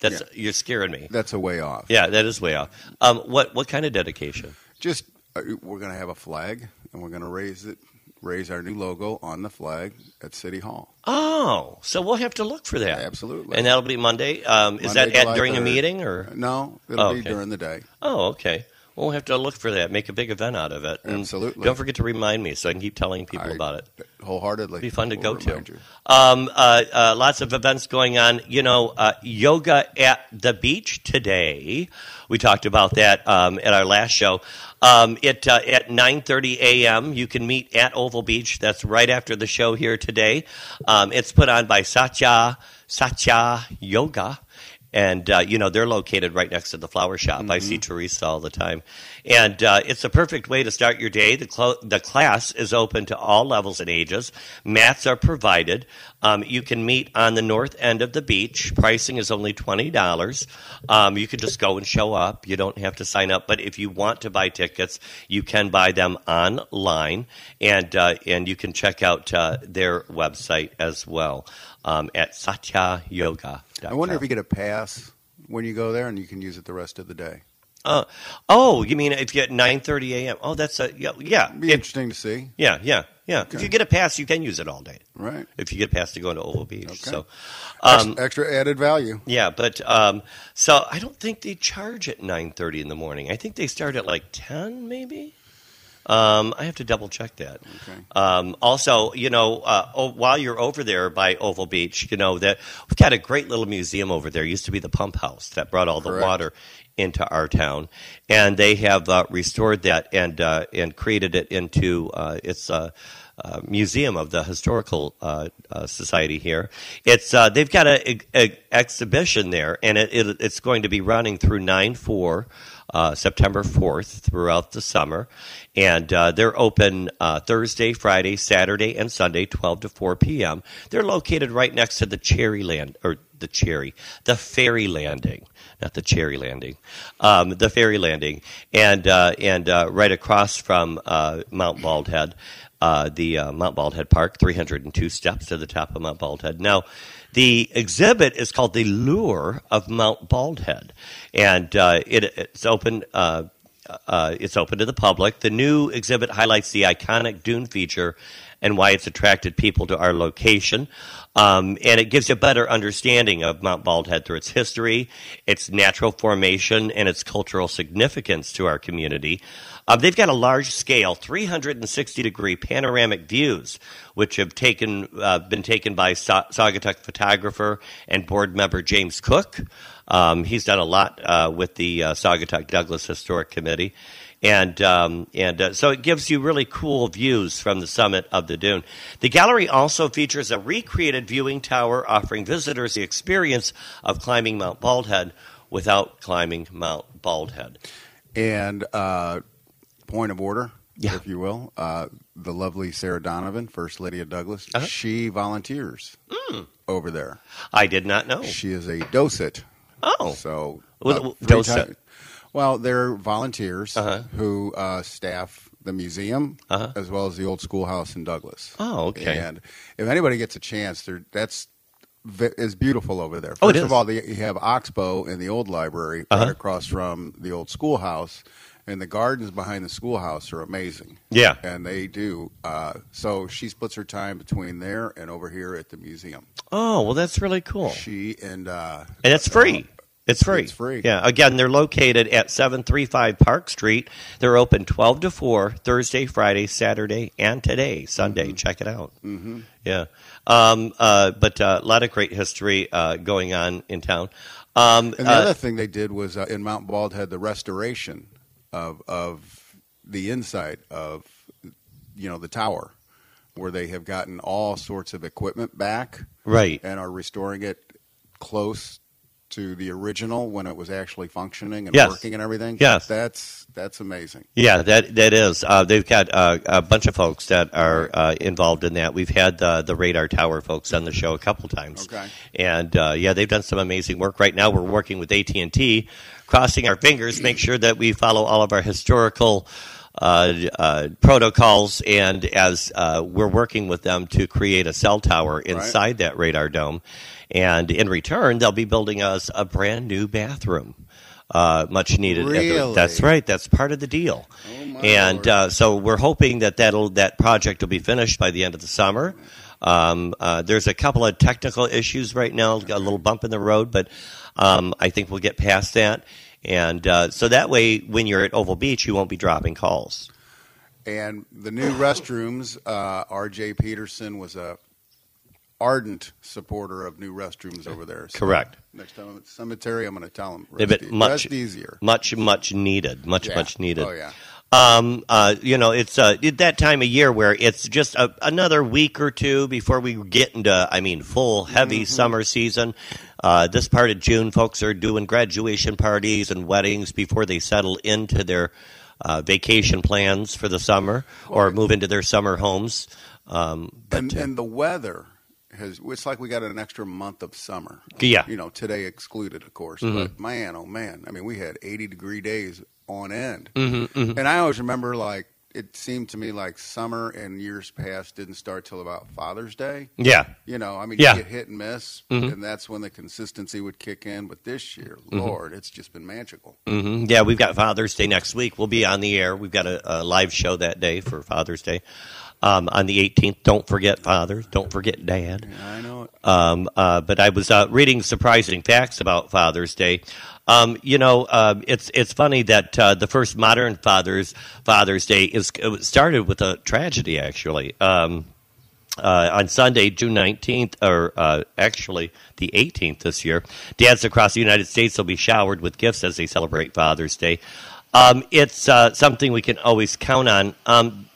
That's Yeah. you're scaring me. That's a way off. Yeah, that is way off. Um, what what kind of dedication? Just uh, we're going to have a flag, and we're going to raise it, raise our new logo on the flag at City Hall. Oh, so we'll have to look for that. Absolutely. And that'll be Monday. Um, is that at during a meeting or? No, it'll Oh, be okay. during the day. Oh, okay. We'll have to look for that. Make a big event out of it. And Absolutely. Don't forget to remind me so I can keep telling people I- about it. Wholeheartedly. It'd Be fun to We'll go to. Um, uh, uh, lots of events going on. You know, uh, yoga at the beach today. We talked about that um, at our last show. Um, it uh, at 9:30 a.m. You can meet at Oval Beach. That's right after the show here today. Um, it's put on by Satya Satya Yoga. And uh, you know they're located right next to the flower shop. I Mm-hmm. see Teresa all the time, and uh, it's a perfect way to start your day. The clo- the class is open to all levels and ages. Mats are provided. Um, you can meet on the north end of the beach. Pricing is only twenty dollars. Um, you can just go and show up. You don't have to sign up. But if you want to buy tickets, you can buy them online, and uh, and you can check out uh, their website as well um, at Satya Yoga. I wonder if you get a pass when you go there, and you can use it the rest of the day. Uh, oh, you mean if you get nine thirty a.m. Oh, that's a yeah, yeah, It'd be If- interesting to see. yeah, yeah, yeah. If you get a pass, you can use it all day. Right. If you get a pass to go into Oval Beach, Okay. so um, extra added value. yeah, but um, so I don't think they charge at nine thirty in the morning. I think they start at like ten, maybe. Um, I have to double check that. Okay. Um, also, you know, uh, oh, while you're over there by Oval Beach, you know that we've got a great little museum over there. It used to be the pump house that brought all the water into our town, and they have uh, restored that and uh, and created it into uh, its. Museum of the historical uh, uh, society here. It's uh, they've got a, a exhibition there, and it, it, it's going to be running through nine four. Uh, September 4th throughout the summer. And uh, they're open uh, Thursday, Friday, Saturday, and Sunday, 12 to 4 p.m. They're located right next to the Cherry Land, or the Cherry, the Ferry Landing, not the Cherry Landing, um, the Ferry Landing, and, uh, and uh, right across from uh, Mount Baldhead. The Mount Baldhead Park, 302 steps to the top of Mount Baldhead. Now, the exhibit is called The Lure of Mount Baldhead, and uh, it, it's open. Uh, uh, it's open to the public. The new exhibit highlights the iconic dune feature and why it's attracted people to our location. Um, and it gives you a better understanding of Mount Baldhead through its history, its natural formation, and its cultural significance to our community. Um, they've got a large scale, 360 degree panoramic views, which have taken uh, been taken by Sa- Saugatuck photographer and board member James Cook. Um, he's done a lot uh, with the uh, Saugatuck Douglas Historic Committee. And um, and uh, so it gives you really cool views from the summit of the dune. The gallery also features a recreated viewing tower, offering visitors the experience of climbing Mount Baldhead without climbing Mount Baldhead. And uh, point of order, Yeah. if you will, uh, the lovely Sarah Donovan, First Lady of Douglas, Uh-huh. she volunteers Mm. over there. I did not know. She is a docent. Oh, So, uh, docent? ti- Well, they're volunteers Uh-huh. who uh, staff the museum Uh-huh. as well as the old schoolhouse in Douglas. oh, okay. And if anybody gets a chance, that's is beautiful over there. First Oh, it of all, the, you have Oxbow in the old library Uh-huh. right across from the old schoolhouse, and the gardens behind the schoolhouse are amazing. Yeah. and they do. Uh, so she splits her time between there and over here at the museum. Oh, well, that's really cool. She and uh, And it's free. It's free. It's free. Yeah. Again, they're located at 735 Park Street. They're open 12 to 4 Thursday, Friday, Saturday, and today, Sunday. Check it out. Mm-hmm. Yeah. Um, uh, but uh, a lot of great history uh, going on in town. Um, And the uh, other thing they did was uh, in Mount Baldhead the restoration of of the inside of you know the tower, where they have gotten all sorts of equipment back right. and are restoring it close to the original when it was actually functioning and Yes. working and everything. Yes. that's that's amazing. Yeah, that that is. Uh, they've got uh, a bunch of folks that are uh, involved in that. We've had the the radar tower folks on the show a couple times. Okay. And uh, yeah, they've done some amazing work. Right now, we're working with AT and T, crossing our fingers, make sure that we follow all of our historical. Uh, uh, protocols, and as uh, we're working with them to create a cell tower inside that radar dome, and in return, they'll be building us a brand new bathroom, uh, much needed. Really? that's right. That's part of the deal. Oh, and uh, so we're hoping that that'll that project will be finished by the end of the summer. Um, uh, there's a couple of technical issues right now, a little bump in the road, but um, I think we'll get past that. And uh, so that way, when you're at Oval Beach, you won't be dropping calls. And the new restrooms, uh, R.J. Peterson was a ardent supporter of new restrooms over there. So Correct. Next time I'm at the cemetery, I'm going to tell him rest, much- rest easier. Much, much needed. Much, Yeah. much needed. Oh yeah. Um, uh, you know, it's uh, that time of year where it's just a, another week or two before we get into, I mean, full heavy summer season. Uh, this part of June, folks are doing graduation parties and weddings before they settle into their uh, vacation plans for the summer or move into their summer homes. Um, but and, uh, and the weather has it's like we got an extra month of summer yeah, you know today excluded of course Mhm. but man oh man i mean we had 80 degree days on end hmm hmm and i always remember like it seemed to me like summer and years past didn't start till about father's day yeah, you know i mean Yeah. you get hit and miss Mhm. and that's when the consistency would kick in but this year Mm-hmm. lord it's just been magical hmm Yeah, we've got Father's Day next week. We'll be on the air. We've got a, a live show that day for Father's Day. Um, on the 18th, don't forget Father. Don't forget Dad. yeah, i know it Um, uh, but I was uh, reading surprising facts about Father's Day. Um, you know, um, it's it's funny that uh, the first modern Father's Father's Day is started with a tragedy. Actually, um, uh, on Sunday, June nineteenth, or uh, actually the eighteenth this year, dads across the United States will be showered with gifts as they celebrate Father's Day. Um, it's uh, something we can always count on. Um,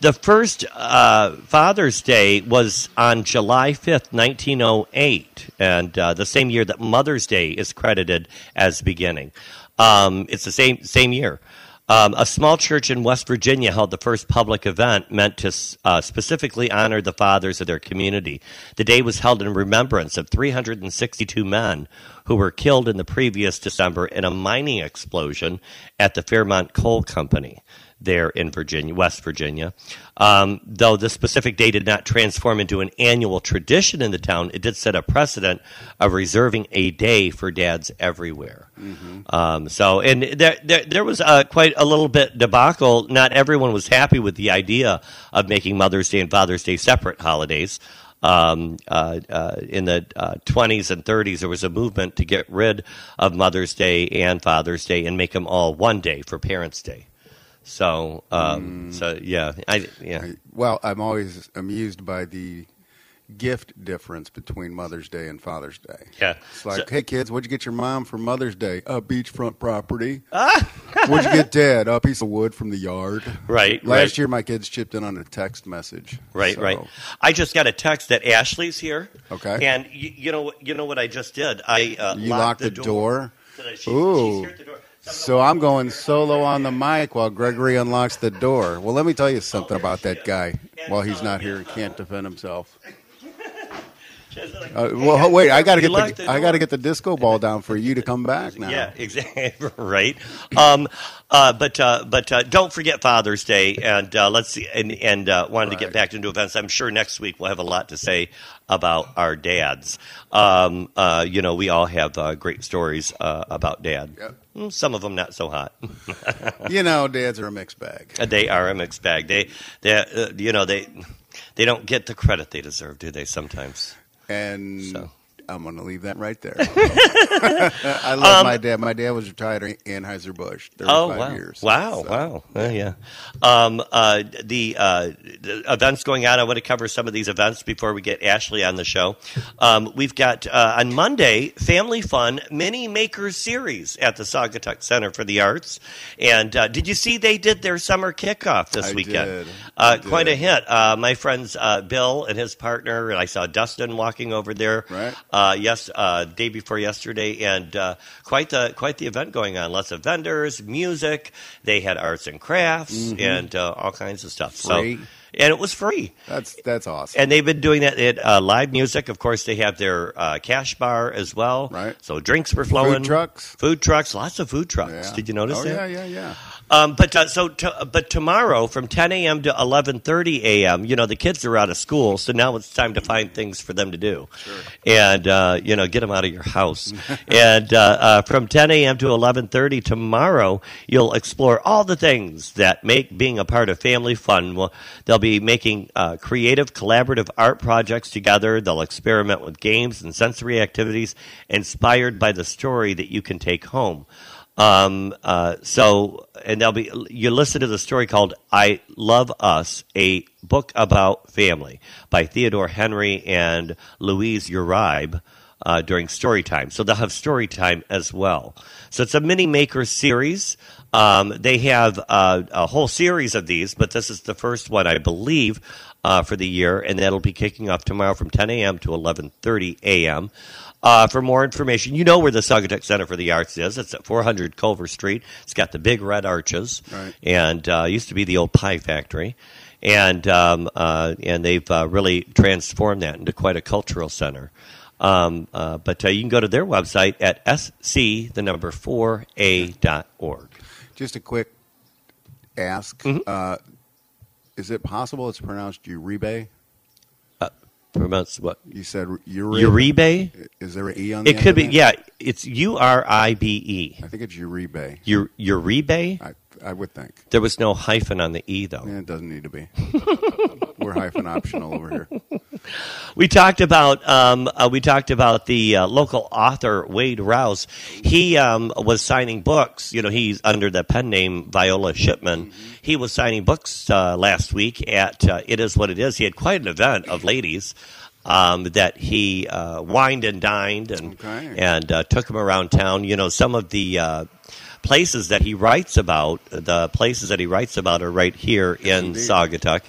the first uh, Father's Day was on July 5th, 1908, and uh, the same year that Mother's Day is credited as beginning. Um, it's the same same year. Um, a small church in West Virginia held the first public event meant to uh, specifically honor the fathers of their community. The day was held in remembrance of 362 men who were killed in the previous December in a mining explosion at the Fairmont Coal Company there in Virginia, West Virginia. Um, though the specific day did not transform into an annual tradition in the town, it did set a precedent of reserving a day for dads everywhere. Um, so, and there, there, there was uh, quite a little bit debacle. Not everyone was happy with the idea of making Mother's Day and Father's Day separate holidays. Um, uh, uh, in the uh, 20s and 30s, there was a movement to get rid of Mother's Day and Father's Day and make them all one day for Parents' Day. So, um, so yeah, I yeah, I- well i'm always amused by the gift difference between mother's day and father's day yeah. It's like, So- hey kids, what'd you get your mom for Mother's Day? A beachfront property. Ah! what'd you get dad? A piece of wood from the yard. right, Last right, year, my kids chipped in on a text message. right, So, right. I just got a text that Ashley's here. Okay. and you, you know, what- you know what I just did? I uh, You locked, locked the door. So that she's, Ooh. So I'm going solo on the mic while Gregory unlocks the door. Well, let me tell you something about that guy. While he's not here, he can't defend himself. Like, Uh, well, wait, I got to get the, the I got to get the disco ball down for you to come back now. Yeah, exactly. right. Um, uh, but uh, but uh, don't forget Father's Day, and uh, let's see. And, and uh, wanted to get back into events. I'm sure next week we'll have a lot to say about our dads. Um, uh, you know, we all have uh, great stories uh, about dad. Yep. Mm, Some of them not so hot. You know, dads are a mixed bag. they are a mixed bag. They, they, uh, you know, they, they don't get the credit they deserve, do they? Sometimes. And So. I'm going to leave that right there. I love Um, my dad. My dad was retired at Anheuser Busch. Oh 35 wow! years. Wow! So, Wow! Uh, yeah. Um, uh, the, uh, the events going on. I want to cover some of these events before we get Ashley on the show. Um, we've got uh, on Monday Family Fun Mini Makers Series at the Saugatuck Center for the Arts. And uh, did you see they did their summer kickoff this I weekend? did. Uh, quite a hit. Uh, my friends uh, Bill and his partner, and I saw Dustin walking over there. Right. Uh, yes, uh, day before yesterday, and uh, quite the quite the event going on. Lots of vendors, music. They had arts and crafts, and uh, all kinds of stuff. Mm-hmm. So, and it was free. That's that's awesome. And they've been doing that at uh, live music. Of course, they have their uh, cash bar as well. Right. So drinks were flowing. Food trucks. Food trucks. Lots of food trucks. Yeah. Did you notice oh, that? yeah, yeah, yeah. Um, but uh, so, to, but tomorrow from 10 a.m. to 11:30 a.m. You know, the kids are out of school, so now it's time to find things for them to do, and uh, you know, get them out of your house. and uh, uh, from 10 a.m. to 11:30 tomorrow, you'll explore all the things that make being a part of family fun. Well, they'll be making uh, creative, collaborative art projects together. They'll experiment with games and sensory activities inspired by the story that you can take home. Um, uh, so, and they'll be, you listen to the story called I Love Us, a book about family by Theodore Henry and Louise Uribe. uh, during story time. So they'll have story time as well. So it's a mini maker series. Um, they have uh, a whole series of these, but this is the first one, I believe, uh, for the year, and that'll be kicking off tomorrow from 10 a.m. to 11:30 a.m. Uh, for more information, you know where the Saugatuck Center for the Arts is. It's at 400 Culver Street. It's got the big red arches, Right. and uh, used to be the old pie factory, and um, uh, and they've uh, really transformed that into quite a cultural center. Um, uh, but uh, you can go to their website at sc the number four a dot org. Just a quick ask: Mm-hmm. uh, Is it possible it's pronounced Uribe? Promotes what You said Uribe. Uribe? Is there an e on the It could be. that? Yeah, it's U R I B E. I think it's Uribe. Ur- Uribe. I, I would think. There was no hyphen on the e though. Yeah, it doesn't need to be. We're hyphen optional over here. We talked about um, uh, we talked about the uh, local author Wade Rouse. He um, was signing books. You know, he's under the pen name Viola Shipman. He was signing books uh, last week at uh, It Is What It Is. He had quite an event of ladies. Um, that he uh, wined and dined and Okay. and uh, took them around town. You know, some of the uh, places that he writes about, the places that he writes about, are right here in indeed. Saugatuck.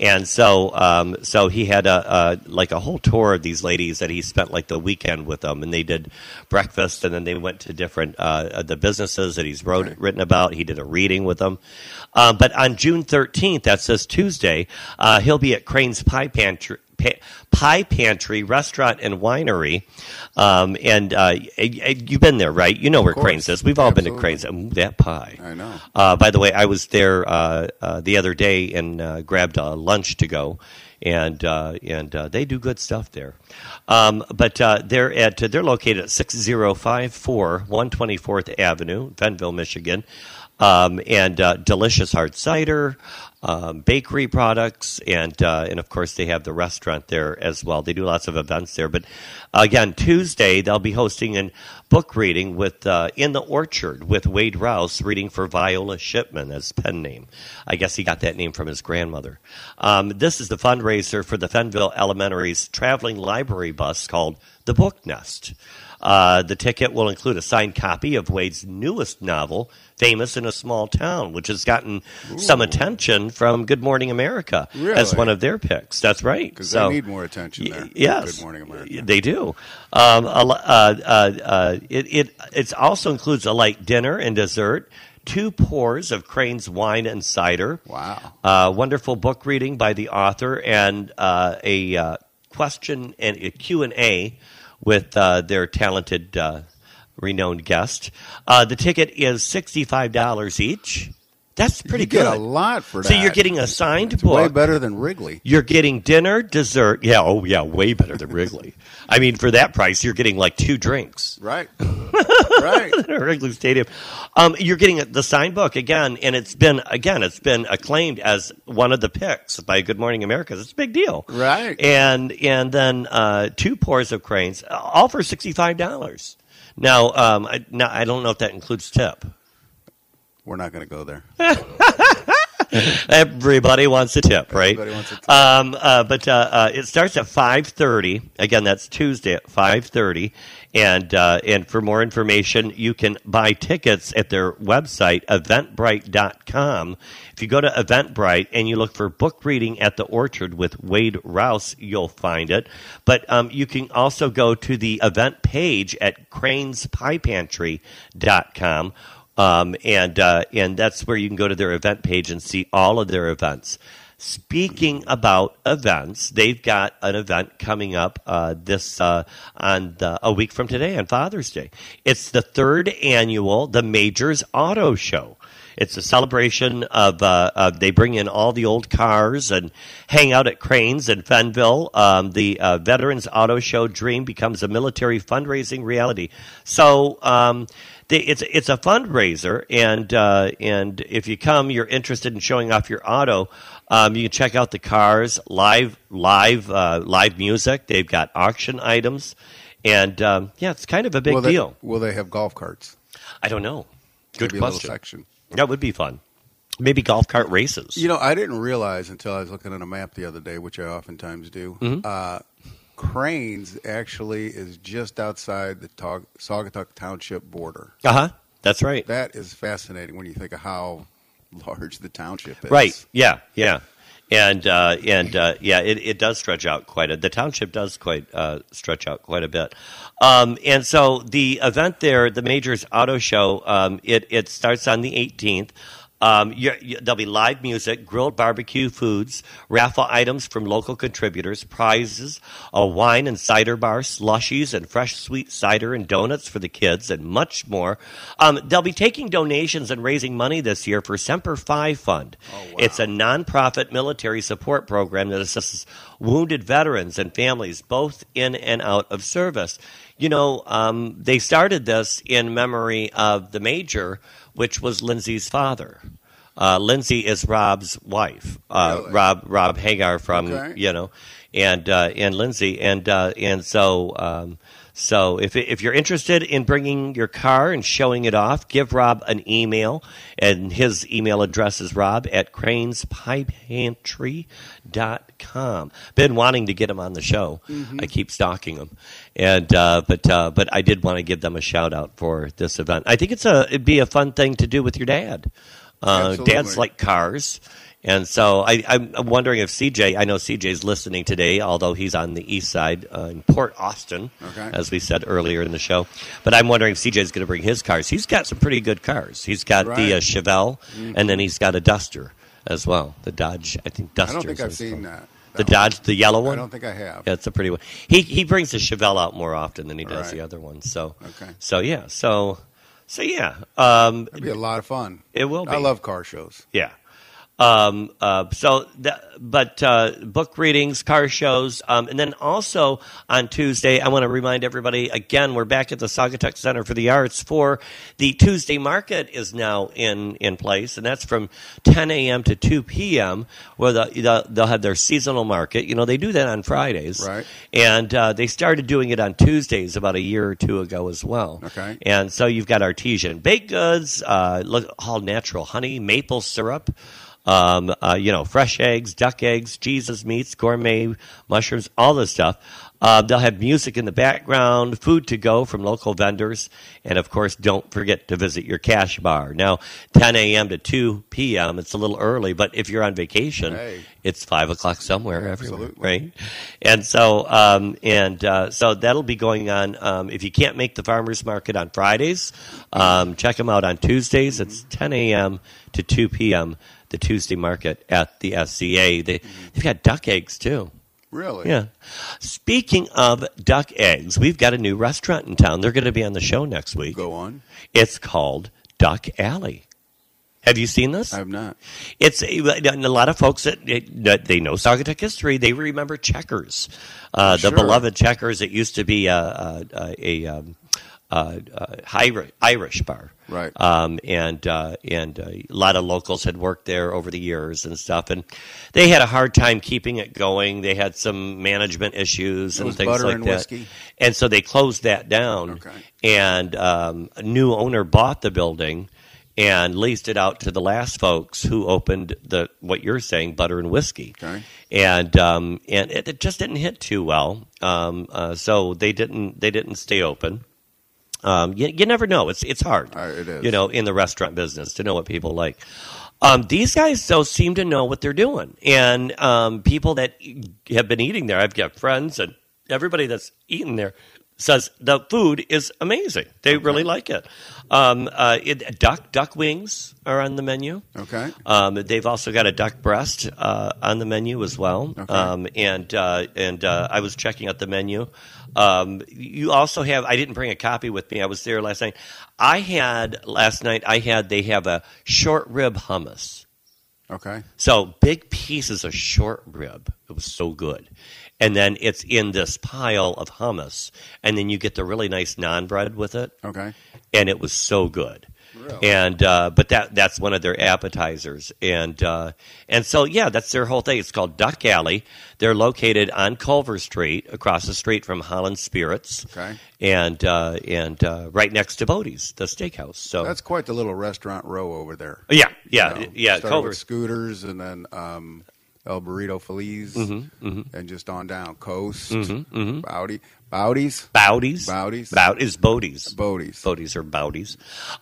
And so, um, so he had a, a like a whole tour of these ladies that he spent like the weekend with them, and they did breakfast, and then they went to different uh, the businesses that he's wrote Right. written about. He did a reading with them. Um, but on June thirteenth, that's this Tuesday, uh, he'll be at Crane's Pie Pantry. Pa- Pie Pantry Restaurant and Winery, um, and uh, you've been there, right? You know where. Crane's is. We've all been to Crane's. Ooh, that pie. I know. Uh, by the way, I was there uh, uh, the other day and uh, grabbed a lunch to go, and uh, and uh, they do good stuff there. Um, but uh, they're at they're located at six zero five four one twenty fourth Avenue, Fennville, Michigan, um, and uh, delicious hard cider. Um, bakery products and uh, and of course they have the restaurant there as well. They do lots of events there. But again, Tuesday they'll be hosting a book reading with uh, in the orchard with Wade Rouse reading for Viola Shipman as pen name. I guess he got that name from his grandmother. Um, this is the fundraiser for the Fennville Elementary's traveling library bus called the Book Nest. Uh, the ticket will include a signed copy of Wade's newest novel, Famous in a Small Town, which has gotten some attention from Good Morning America as one of their picks. That's right. Because So- they need more attention there. Y- Yes, Good morning, America. They do. Um, uh, uh, uh, it it it also includes a light dinner and dessert, two pours of Crane's wine and cider. Wow. Uh, wonderful book reading by the author and uh, a uh, question and a Q and A with uh, their talented, uh, renowned guest. Uh, the ticket is sixty five dollars each. That's pretty you good. get a lot for that. So you're getting a signed It's book. way better than Wrigley. You're getting dinner, dessert. Yeah, oh yeah, way better than Wrigley. I mean, for that price, you're getting like two drinks Right. right. Wrigley Stadium. Um, you're getting the signed book again, and it's been again, it's been acclaimed as one of the picks by Good Morning America. It's a big deal, Right. And and then uh, two pours of cranes, all for sixty five dollars. Now, um, I, now I don't know if that includes tip. We're not going to go there. Everybody wants a tip, right? Everybody wants a tip. Um, uh, but uh, uh, it starts at five thirty. Again, that's Tuesday at five thirty. And uh, and for more information, you can buy tickets at their website eventbrite.com. If you go to Eventbrite and you look for book reading at the Orchard with Wade Rouse, you'll find it. But um, you can also go to the event page at cranespiepantry.com. Um, and uh, and that's where you can go to their event page and see all of their events. Speaking about events, they've got an event coming up uh, this uh, on the, a week from today on Father's Day. It's the third annual the Majors Auto Show. It's a celebration of, uh, of they bring in all the old cars and hang out at Cranes in Fennville. Um, the uh, Veterans Auto Show dream becomes a military fundraising reality. So um, they, it's it's a fundraiser, and uh, and if you come, you're interested in showing off your auto. Um, you can check out the cars, live live uh, live music. They've got auction items, and um, yeah, it's kind of a big will they, deal. Will they have golf carts? I don't know. Good Maybe a little question. section. That would be fun. Maybe golf cart races. You know, I didn't realize until I was looking at a map the other day, which I oftentimes do. Mm-hmm. Uh, Cranes actually is just outside the Tog- Saugatuck Township border. Uh huh. That's right. That is fascinating when you think of how large the township is. Right. Yeah. Yeah. And uh, and uh, yeah, it, it does stretch out quite a. The township does quite uh, stretch out quite a bit. Um, and so the event there, the Majors Auto Show, um, it it starts on the 18th. Um, you you, there'll be live music, grilled barbecue foods, raffle items from local contributors, prizes, a wine and cider bar, slushies, and fresh sweet cider and donuts for the kids, and much more. Um, they'll be taking donations and raising money this year for Semper Fi Fund. It's a nonprofit military support program that assists wounded veterans and families, both in and out of service. You know, um, they started this in memory of the major, which was Lindsay's father. Uh, Lindsay is Rob's wife, uh, Really? Rob Rob Hagar from Okay. you know, and uh, and Lindsay, and uh, and so um, so if if you're interested in bringing your car and showing it off, give Rob an email, and his email address is Rob at cranespiepantry.com. Been wanting to get him on the show. I keep stalking him, and uh, but uh, but I did want to give them a shout out for this event. I think it's a it'd be a fun thing to do with your dad. Uh, dads like cars. And so I, I'm I'm wondering if CJ, I know CJ's listening today, although he's on the east side uh, in Port Austin, Okay. as we said earlier in the show. But I'm wondering if CJ's going to bring his cars. He's got some pretty good cars. He's got the Right. Mm-hmm. uh, Chevelle, and then he's got a Duster as well. The Dodge, I think Duster. I don't think I've seen called. that. The one. Dodge, the yellow one. I don't think I have. Yeah, it's a pretty one. He he brings the Chevelle out more often than he does Right. the other ones. So Okay. so yeah, so so yeah, um, It'd be a lot of fun. it will be. I love car shows. Yeah. Um, uh, so, that, but uh, book readings, car shows, um, and then also on Tuesday, I want to remind everybody again, we're back at the Saugatuck Center for the Arts for the Tuesday market is now in in place, and that's from 10 a.m. to 2 p.m. Where the, the, they'll have their seasonal market. You know, they do that on Fridays, Right. And uh, they started doing it on Tuesdays about a year or two ago as well. Okay. And so you've got artesian baked goods, uh, all natural honey, maple syrup, um, uh, you know, fresh eggs, duck eggs, Jesus meats, gourmet mushrooms, all this stuff. Uh, they'll have music in the background, food to go from local vendors, and of course, don't forget to visit your cash bar. Now, 10 a.m. to 2 p.m. It's a little early, but if you're on vacation, Hey. it's five o'clock somewhere everywhere, Absolutely. right? And so, um, and uh, so that'll be going on. Um, if you can't make the farmers market on Fridays, um, check them out on Tuesdays. It's 10 a.m. to 2 p.m. The Tuesday market at the SCA. They they've got duck eggs too. Really? Yeah. Speaking of duck eggs, we've got a new restaurant in town. They're going to be on the show next week. Go on. It's called Duck Alley. Have you seen this? I have not. It's and a lot of folks that, that they know Saugatuck history. They remember Checkers, uh, the Sure. beloved Checkers. It used to be a, a, a, a um, uh, uh, Irish, Irish bar, Right. Um, and uh, and uh, a lot of locals had worked there over the years and stuff, and they had a hard time keeping it going. They had some management issues It and things like and that, whiskey? and so they closed that down. Okay. And um, a new owner bought the building and leased it out to the last folks who opened the what you're saying butter and whiskey. Okay. And um, and it, it just didn't hit too well. Um, uh, so they didn't they didn't stay open. Um, you, you never know. It's it's hard. Uh, it is. You know, in the restaurant business to know what people like. Um, these guys though seem to know what they're doing, and um, people that have been eating there. I've got friends and everybody that's eaten there says the food is amazing. They really like it. Um, uh, it. Duck duck wings are on the menu. Okay. Um, they've also got a duck breast uh, on the menu as well. Okay. Um, and uh, and uh, I was checking out the menu. Um, you also have. I didn't bring a copy with me. I was there last night. I had last night. I had. They have a short rib hummus. Okay. So big pieces of short rib. It was so good. And then it's in this pile of hummus, and then you get the really nice naan bread with it Okay. and it was so good. Really? And uh, but that that's one of their appetizers, and uh, and so yeah, that's their whole thing. It's called Duck Alley. They're located on Culver Street, across the street from Holland Spirits, Okay. and uh, and uh, right next to Bodie's, the steakhouse. So That's quite the little restaurant row over there. yeah, yeah, You know, yeah. Culver. scooters, and then um, El Burrito Feliz, Mm-hmm, and just on down coast, mm-hmm. Bowdy, Bowdies, Bowdies. Bowdies, Bout is Bodies. Bodies. Bodies or Bowdies.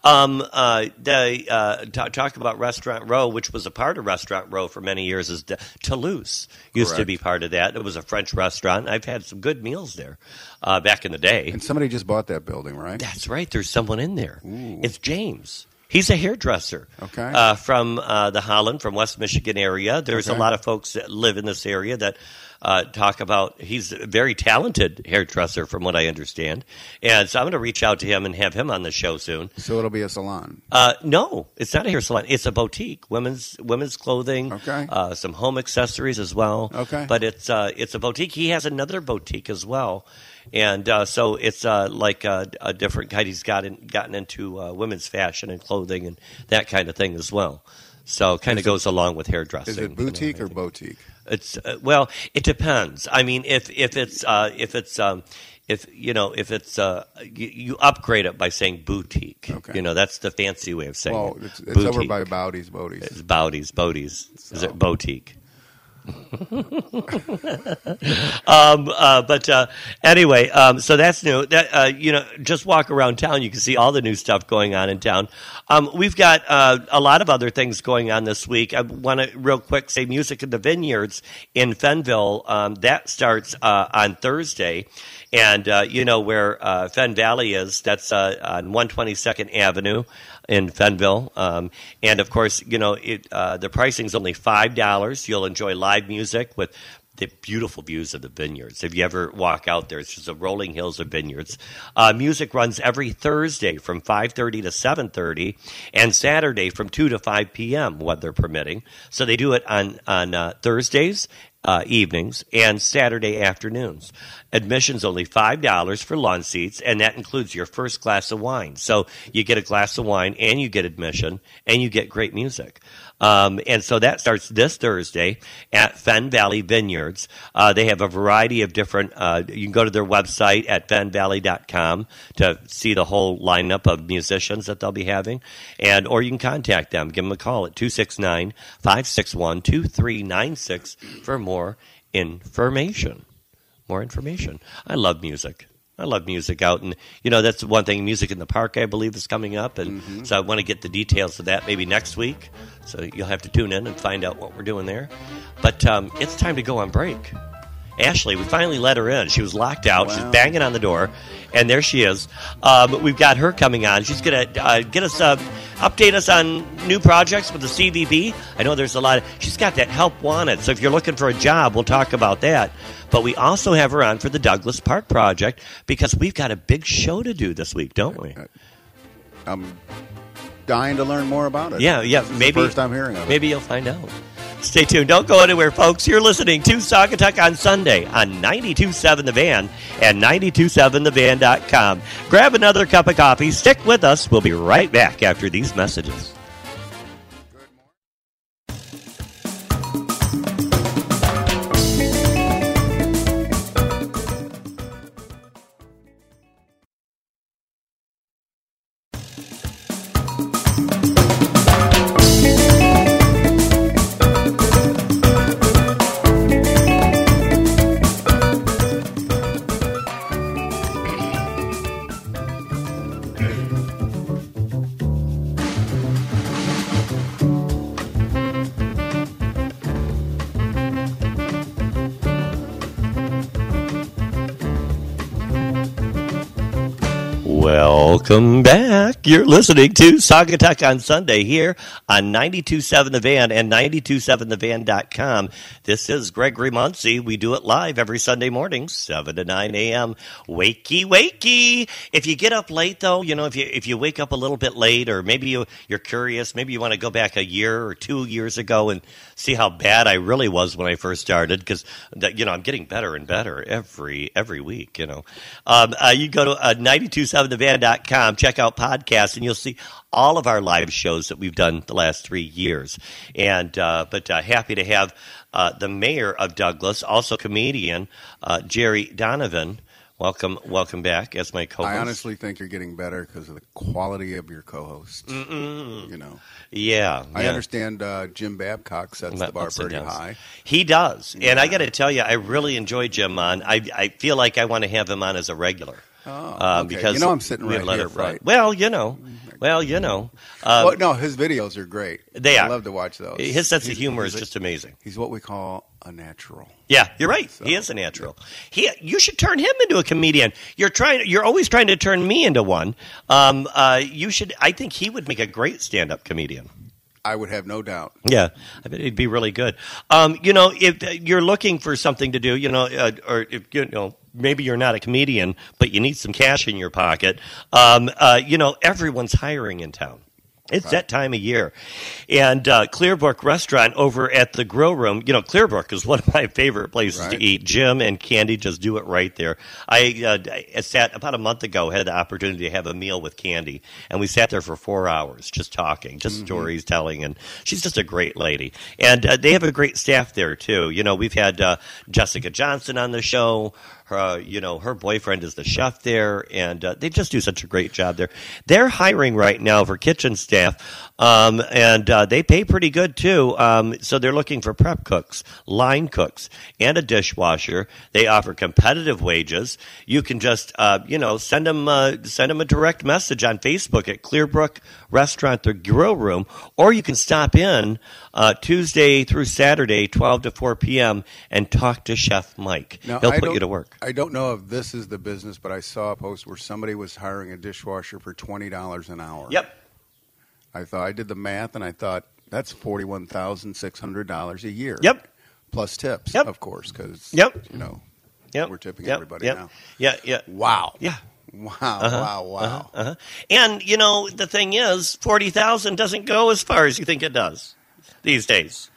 Um, uh, they uh, ta- talk about Restaurant Row, which was a part of Restaurant Row for many years. Is the, Toulouse used to be part of that. It was a French restaurant. I've had some good meals there uh, back in the day. And somebody just bought that building, right? That's right. There's someone in there. Ooh. It's James. He's a hairdresser. Okay. Uh, from uh, the Holland, from West Michigan area. There's Okay. a lot of folks that live in this area that uh, talk about. He's a very talented hairdresser, from what I understand. And so I'm going to reach out to him and have him on the show soon. So it'll be a salon. Uh, no, it's not a hair salon. It's a boutique, women's women's clothing. Okay. Uh, some home accessories as well. Okay. But it's uh, it's a boutique. He has another boutique as well, and uh, so it's uh, like a, a different kind. He's gotten gotten into uh, women's fashion and clothing and that kind of thing as well. So kind of goes along with hairdressing. Is it boutique or boutique? It's uh, well, it depends. I mean, if if it's uh, if it's um, if you know if it's uh, you, you upgrade it by saying boutique. Okay. You know, that's the fancy way of saying Well, it. it's, it's over by Bowdies, Bowdies. It's Bowdies, Bodies. Is it boutique? um, uh, but uh, anyway, um, so that's new. That uh, you know, just walk around town, you can see all the new stuff going on in town. Um, we've got uh, a lot of other things going on this week. I want to real quick say, music in the vineyards in Fennville. Um, that starts uh, on Thursday, and uh, you know where uh, Fenn Valley is. That's uh, on one twenty second Avenue in Fennville. Um, and of course, you know, it, uh, the pricing is only $5. You'll enjoy live music with the beautiful views of the vineyards. If you ever walk out there, it's just the rolling hills of vineyards. Uh, music runs every Thursday from 5.30 to 7.30 and Saturday from 2 to 5 p.m., weather permitting. So they do it on, on uh, Thursdays uh, evenings and Saturday afternoons. Admission's only five dollars for lawn seats, and that includes your first glass of wine. So you get a glass of wine, and you get admission, and you get great music. Um, and so that starts this Thursday at Fenn Valley Vineyards. Uh, they have a variety of different. Uh, you can go to their website at fennvalley.com to see the whole lineup of musicians that they'll be having, and or you can contact them. Give them a call at 269 561 2396 for more information. More information. I love music. I love music out, and you know that's one thing. Music in the park, I believe, is coming up, and so I want to get the details of that maybe next week. So you'll have to tune in and find out what we're doing there. But um, it's time to go on break. Ashley, we finally let her in. She was locked out. She's banging on the door, and there she is. Um, we've got her coming on. She's going to uh, get us, uh, update us on new projects with the CVB. I know there's a lot. Of, she's got that help wanted. So if you're looking for a job, we'll talk about that. But we also have her on for the Douglas Park project because we've got a big show to do this week, don't we? I'm dying to learn more about it. Yeah, yeah. This Maybe first time hearing of it. Maybe you'll find out. Stay tuned. Don't go anywhere, folks. You're listening to Saugatuck on Sunday on 92.7 The Van and 92.7thevan.com. Grab another cup of coffee. Stick with us. We'll be right back after these messages. Welcome back. You're listening to Saugatuck on Sunday here on 92.7 The Van and 92.7thevan.com. This is Gregory Muncey. We do it live every Sunday morning, 7 to 9 a.m. Wakey, wakey. If you get up late, though, you know, if you if you wake up a little bit late or maybe you, you're curious, maybe you want to go back a year or two years ago and see how bad I really was when I first started because, you know, I'm getting better and better every every week, you know. Um, uh, you go to uh, 927thevan.com, check out podcasts, and you'll see all of our live shows that we've done the last three years. And uh, But uh, happy to have uh, the mayor of Douglas, also comedian, uh, Jerry Donovan, welcome, welcome back as my co-host. I honestly think you're getting better because of the quality of your co-hosts. You know, yeah, I yeah. understand uh, Jim Babcock sets the bar pretty high. He does, and I got to tell you, I really enjoy Jim on. I I feel like I want to have him on as a regular. Oh, okay. because You know I'm sitting right here, it right? Well, you know, well, you know, well, no, his videos are great. they are. I love to watch those. his sense of humor is just amazing. He's what we call a natural. Yeah, you're right. he is a natural. He, you should turn him into a comedian. You're trying. You're always trying to turn me into one. Um, uh, you should. I think he would make a great stand-up comedian. I would have no doubt. Yeah, I bet he'd be really good. Um, you know, if uh, you're looking for something to do, you know, uh, or if you know, maybe you're not a comedian, but you need some cash in your pocket. Um, uh, you know, everyone's hiring in town. It's that time of year. And uh, Clearbrook Restaurant over at the Grill Room, you know, Clearbrook is one of my favorite places to eat. Jim and Candy just do it right there. I, uh, I sat about a month ago, had the opportunity to have a meal with Candy, and we sat there for four hours just talking, just stories telling, and she's just a great lady. And uh, they have a great staff there, too. You know, we've had uh, Jessica Johnson on the show. Her, you know, her boyfriend is the chef there, and uh, they just do such a great job there. They're hiring right now for kitchen staff, um, and uh, they pay pretty good too. Um, so they're looking for prep cooks, line cooks, and a dishwasher. They offer competitive wages. You can just, uh, you know, send them uh, send them a direct message on Facebook at Clearbrook Restaurant, the Grill Room, or you can stop in uh, Tuesday through Saturday, twelve to four p.m., and talk to Chef Mike. Now, He'll I put you to work. I don't know if this is the business, but I saw a post where somebody was hiring a dishwasher for twenty dollars an hour. Yep. I thought I did the math, and I thought that's forty-one thousand six hundred dollars a year. Yep. Plus tips, Yep. of course, because Yep. you know Yep. we're tipping Yep. everybody yep. now. Yeah. Yeah. Wow. Yeah. Wow. Wow. Wow. Uh-huh. And you know the thing is, forty thousand doesn't go as far as you think it does these days.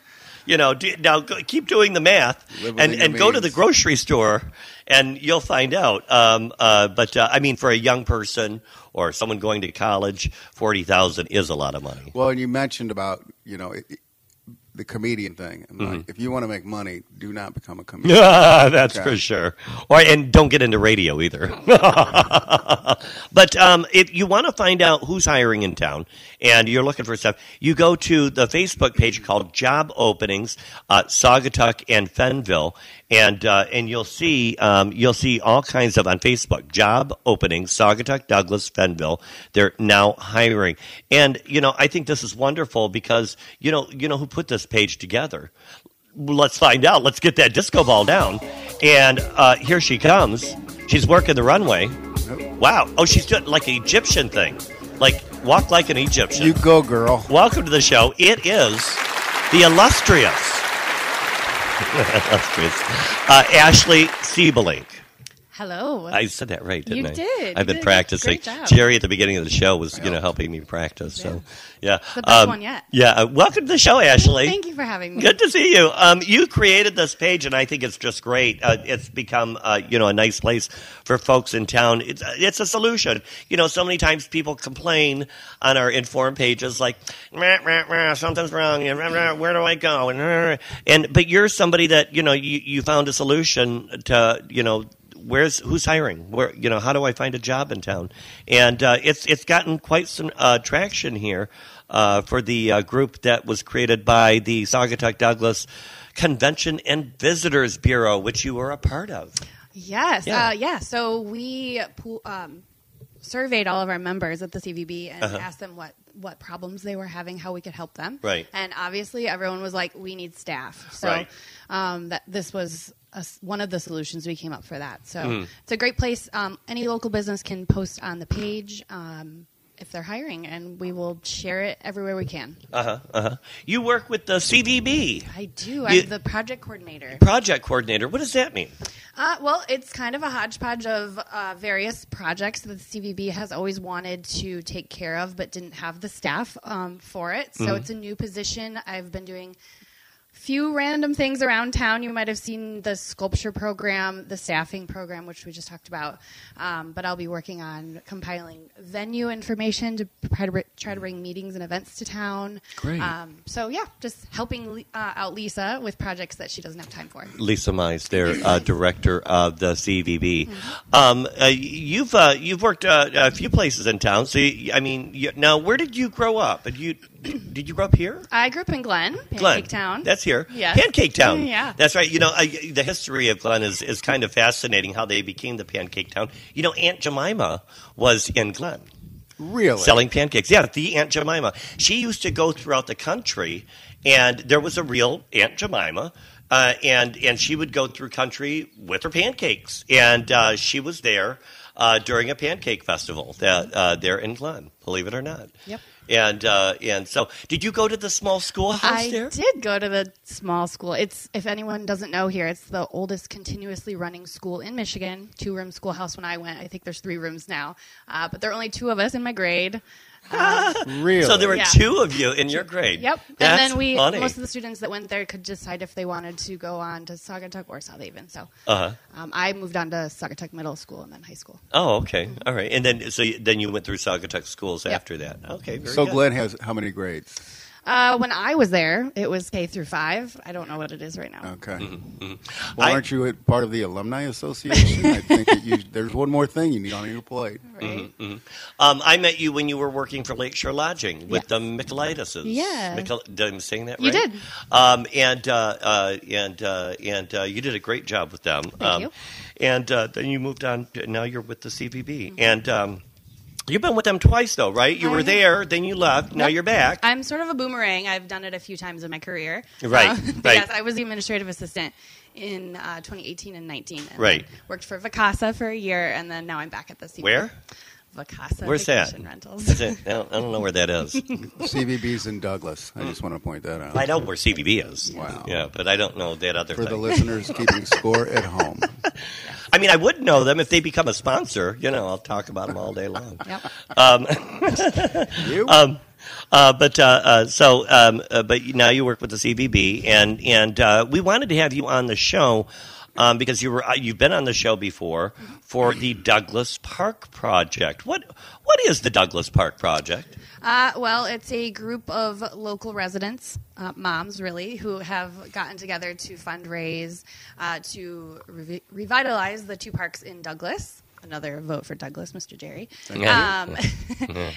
You know, do, now go, keep doing the math and, and go to the grocery store, and you'll find out. Um, uh, but uh, I mean, for a young person or someone going to college, forty thousand is a lot of money. Well, and you mentioned about you know it, the comedian thing. Mm-hmm. like, if you want to make money, do not become a comedian. That's Okay. for sure. Or and don't get into radio either. but um, if you want to find out who's hiring in town and you're looking for stuff, you go to the Facebook page called Job Openings, uh, Saugatuck and Fennville, and uh, and you'll see um, you'll see all kinds of on Facebook job openings, Saugatuck, Douglas, Fennville. They're now hiring, and you know I think this is wonderful because you know you know who put this page together let's find out. Let's get that disco ball down. And uh, here she comes. She's working the runway. Wow. Oh, she's doing like an Egyptian thing. Like walk like an Egyptian. You go, girl. Welcome to the show. It is the illustrious, illustrious uh, Ashley Siebelink. Hello. I said that right, didn't You I? did. I've You been did. practicing. Jerry at the beginning of the show was, you know, helping me practice. So, yeah, The best one yet. Yeah, uh, welcome to the show, Ashley. Thank you for having me. Good to see you. Um, you created this page, and I think it's just great. Uh, it's become, uh, you know, a nice place for folks in town. It's it's a solution. You know, so many times people complain on our informed pages, like, "Meh, meh, meh, something's wrong. Where do I go? And, uh, and but you're somebody that you know you, you found a solution to you know. Where's who's hiring? Where you know how do I find a job in town? And uh, it's it's gotten quite some uh, traction here uh, for the uh, group that was created by the Saugatuck Douglas Convention and Visitors Bureau, which you were a part of. Yes. Yeah. Uh, yeah. So we um, surveyed all of our members at the CVB and asked them what, what problems they were having, how we could help them. Uh-huh. Right. And obviously, everyone was like, "We need staff." So Right. um, that this was a one of the solutions we came up for that. So Mm-hmm. it's a great place. Um, any local business can post on the page. Um, if they're hiring, and we will share it everywhere we can. Uh huh. Uh huh. You work with the CVB I do. I'm the project coordinator. project coordinator. What does that mean? Uh, well, it's kind of a hodgepodge of uh, various projects that the CVB has always wanted to take care of, but didn't have the staff um, for it. So it's a new position. I've been doing few random things around town. You might have seen the sculpture program, the staffing program, which we just talked about. Um, but I'll be working on compiling venue information to try to, try to bring meetings and events to town. Great. Um, so yeah, just helping uh, out Lisa with projects that she doesn't have time for. Lisa Mize, their uh, director of the CVB. Um, uh, you've uh, you've worked uh, a few places in town. So you, I mean, you, now where did you grow up? Did you did you grow up here? I grew up in Glenn, Pancake Glenn. Town. That's here. Yes. Pancake Town. Yeah. That's right. You know, I, the history of Glenn is, is kind of fascinating how they became the Pancake Town. You know, Aunt Jemima was in Glenn Really? selling pancakes. Yeah, the Aunt Jemima. She used to go throughout the country, and there was a real Aunt Jemima. Uh, and and she would go through country with her pancakes, and uh, she was there uh, during a pancake festival that, uh, there in Glenn. Believe it or not. Yep. And uh, and so, did you go to the small schoolhouse there? I there? did go to the small school. It's if anyone doesn't know here, it's the oldest continuously running school in Michigan. Two room schoolhouse when I went. I think there's three rooms now, uh, but there are only two of us in my grade. Really? So there were Yeah. two of you in your grade. Yep. That's and then we funny. most of the students that went there could decide if they wanted to go on to Saugatuck or South Haven. So uh-huh. um, I moved on to Saugatuck Middle School and then high school. Oh, okay, all right. And then so you, then you went through Saugatuck schools Yep. after that. Okay, very So good. Glenn has how many grades? Uh, when I was there, it was K through five. I don't know what it is right now. Okay. Mm-hmm, Well, I- aren't you a part of the alumni association? I think that you, there's one more thing you need on your plate. Right? Um, I met you when you were working for Lakeshore Lodging with Yes. the Michaelitis. Yeah. Michael, did I saying that right? You did. Um, and uh, uh, and uh, and uh, you did a great job with them. Thank um, you. And uh, then you moved on. To, now you're with the CVB, Mm-hmm. and um, you've been with them twice, though, right? You I were have. there, then you left. Now Yep. you're back. I'm sort of a boomerang. I've done it a few times in my career. Right, but right. Yes, I was the administrative assistant in uh, 2018 and 19. And Right. Worked for Vacasa for a year, and then now I'm back at the CVB. Where? Vacasa Where's that? Vacation Rentals. Is it- I don't, I don't know where that is. CVB's in Douglas. I just want to point that out. I know where CVB is. Wow. Yeah, but I don't know that other thing. For the listeners keeping score at home. I mean, I would know them if they become a sponsor. You know, I'll talk about them all day long. Yep. You? Um, uh, but uh, uh, so, um, uh, but now you work with the CVB, and and uh, we wanted to have you on the show um, because you were uh, you've been on the show before for the Douglas Park Project. What what is the Douglas Park Project? Uh, well, it's a group of local residents, uh, moms really, who have gotten together to fundraise uh, to revi- revitalize the two parks in Douglas. Another vote for Douglas, Mr. Jerry. Um,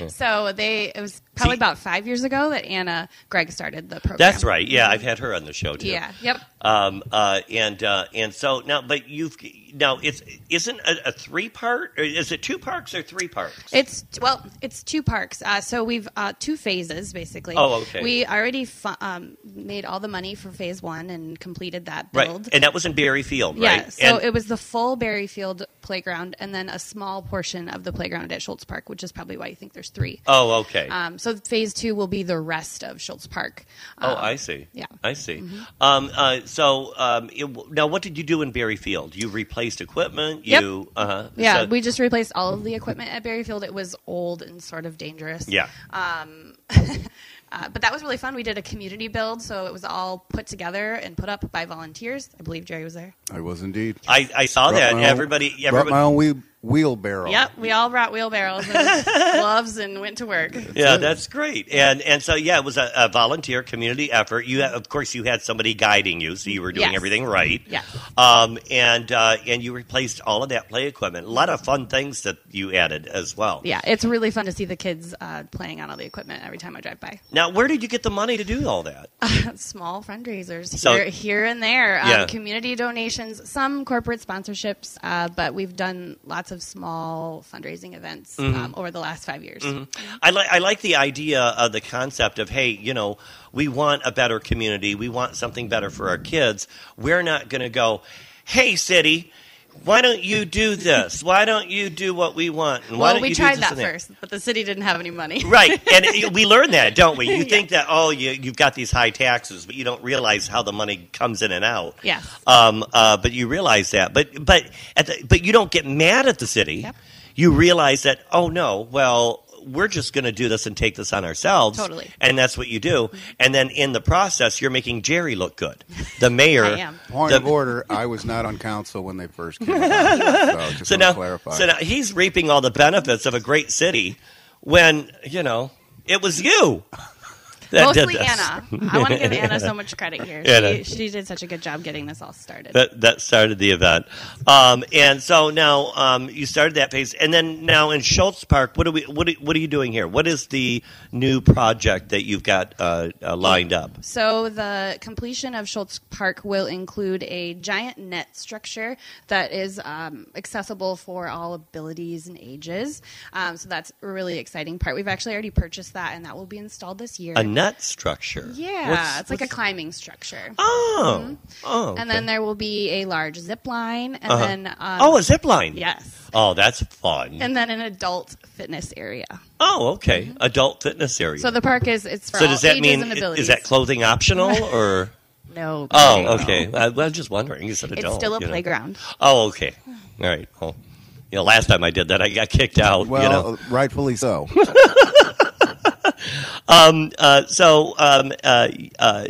so they it was probably See- about five years ago that Anna Gregg started the program. That's right. Yeah, I've had her on the show too. Yeah. Yep. Um, uh, and uh, and so now, but you've now it's isn't a, a three part? or Is it two parks or three parks? It's well, it's two parks. Uh, so we've uh, two phases basically. Oh, okay. We already fu- um, made all the money for phase one and completed that build right, and that was in Beery Field, Yeah, right? so And- it was the full Beery Field playground and then a small portion of the playground at Schultz Park, which is probably why you think there's three. oh, okay. Um, so phase two will be the rest of Schultz Park. Oh, Um, I see. yeah. I see. Um, uh, so um, it, now, what did you do in Beery Field? You replaced equipment. Yep. You, uh-huh. Yeah, So- we just replaced all of the equipment at Beery Field. It was old and sort of dangerous. yeah. Uh, but that was really fun. We did a community build, so it was all put together and put up by volunteers. I believe Jerry was there. I was indeed. I, I saw Brought that. my own- Everybody, Brought everybody. my own wheel, wheelbarrow. Yep, we all brought wheelbarrows and gloves and went to work. yeah, that's great. And and so yeah, it was a, a volunteer community effort. You, of course, you had somebody guiding you, so you were doing Yes. everything right. Yeah. Um, and uh, and you replaced all of that play equipment. A lot of fun things that you added as well. Yeah, it's really fun to see the kids uh, playing on all the equipment every time I drive by. Now, where did you get the money to do all that? Small fundraisers So- here, here and there, um, Yeah. community donations, some corporate sponsorships, uh, but we've done lots of small fundraising events Mm-hmm. um, over the last five years. I like I like the idea of the concept of hey, you know, we want a better community, we want something better for our kids. We're not going to go, hey, city. Why don't you do this? Why don't you do what we want? And why Well, don't we tried that first, but the city didn't have any money. Right, and it- we learn that, don't we? You think that oh, you you've got these high taxes, but you don't realize how the money comes in and out. Yes. Um. Uh. But you realize that, but but at the, but you don't get mad at the city. Yep. You realize that oh no, well we're just going to do this and take this on ourselves. Totally. And that's what you do. And then in the process, you're making Jerry look good. The mayor. I am. Point the- of order: I was not on council when they first came. About. So, just so now, clarify. so now he's reaping all the benefits of a great city when, you know, it was you. Mostly. Anna. I want to give Anna so much credit here. She, she did such a good job getting this all started. that that started the event. Um, and so now um, you started that phase, and then now in Schultz Park, what are we? What are, what are you doing here? What is the new project that you've got uh, uh, lined up? So the completion of Schultz Park will include a giant net structure that is um, accessible for all abilities and ages. Um, so that's a really exciting part. We've actually already purchased that, and that will be installed this year. A net structure. yeah, What's- it's like a climbing structure. Oh, oh, And then there will be a large zip line, and Uh-huh. then um, oh, a zip line. yes, Oh, that's fun. and then an adult fitness area. oh, okay. Adult fitness area. So the park is it's for So all does that ages mean and abilities. is that clothing optional or? no? Oh, okay. I, well, I'm just wondering. You said It's adult. still a you know. playground. Oh, okay. All right. Well, you know, last time I did that, I got kicked out. well, you know. rightfully so. Um, uh, so, um, uh, uh,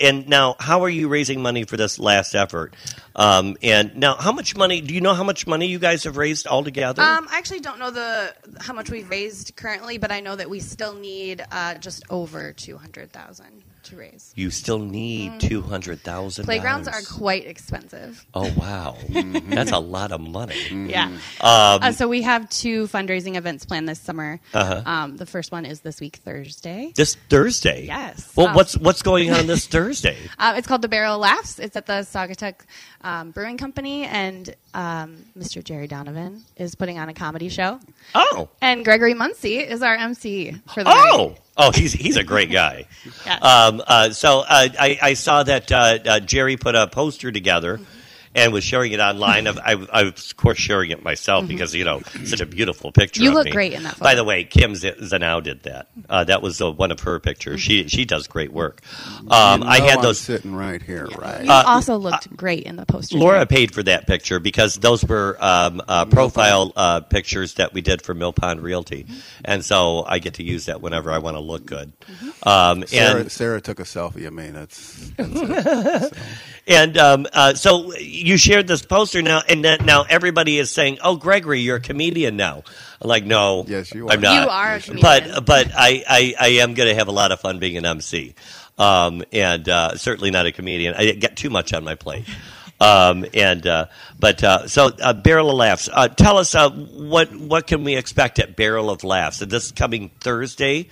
and now, how are you raising money for this last effort? Um, and now, how much money? Do you know how much money you guys have raised altogether? Um, I actually don't know the how much we've raised currently, but I know that we still need uh, just over two hundred thousand to raise. you still need two hundred thousand. Mm. Playgrounds are quite expensive. Oh wow, that's a lot of money. Yeah. Um, Uh, so we have two fundraising events planned this summer. Uh-huh. Um, the first one is this week Thursday. this Thursday. Yes. Well, Um, what's what's going on this Thursday? Uh, it's called the Barrel of Laughs. It's at the Saugatuck um, Brewing Company, and um, Mr. Jerry Donovan is putting on a comedy show, Oh, and Gregory Muncey is our MC for the night. oh, oh! He's he's a great guy. Yes. Um, uh, so uh, I, I saw that uh, uh, Jerry put a poster together and was sharing it online. Of, I, I was, of course, sharing it myself because, you know, such a beautiful picture Mm-hmm. You of look me. great in that By the way, Kim Z- Zanau did that. Uh, that was uh, one of her pictures. She she does great work. Um, You I know had I'm those. sitting right here, right? You Uh, also looked great in the poster. Laura Jerry. paid for that picture because those were um, uh, profile uh, pictures that we did for Mill Pond Realty, and so I get to use that whenever I want to look good. Um, Sarah, and Sarah took a selfie of me. That's, that's it. So, And um, uh, so you shared this poster now, and then now everybody is saying, "Oh, Gregory, you're a comedian now." I'm like, no, Yes, you are. I'm not. You are a comedian. but but I, I, I am going to have a lot of fun being an MC, um, and uh, certainly not a comedian. I get too much on my plate. Um, and uh, but uh, so uh, Barrel of Laughs. Uh, tell us uh, what what can we expect at Barrel of Laughs? This coming Thursday,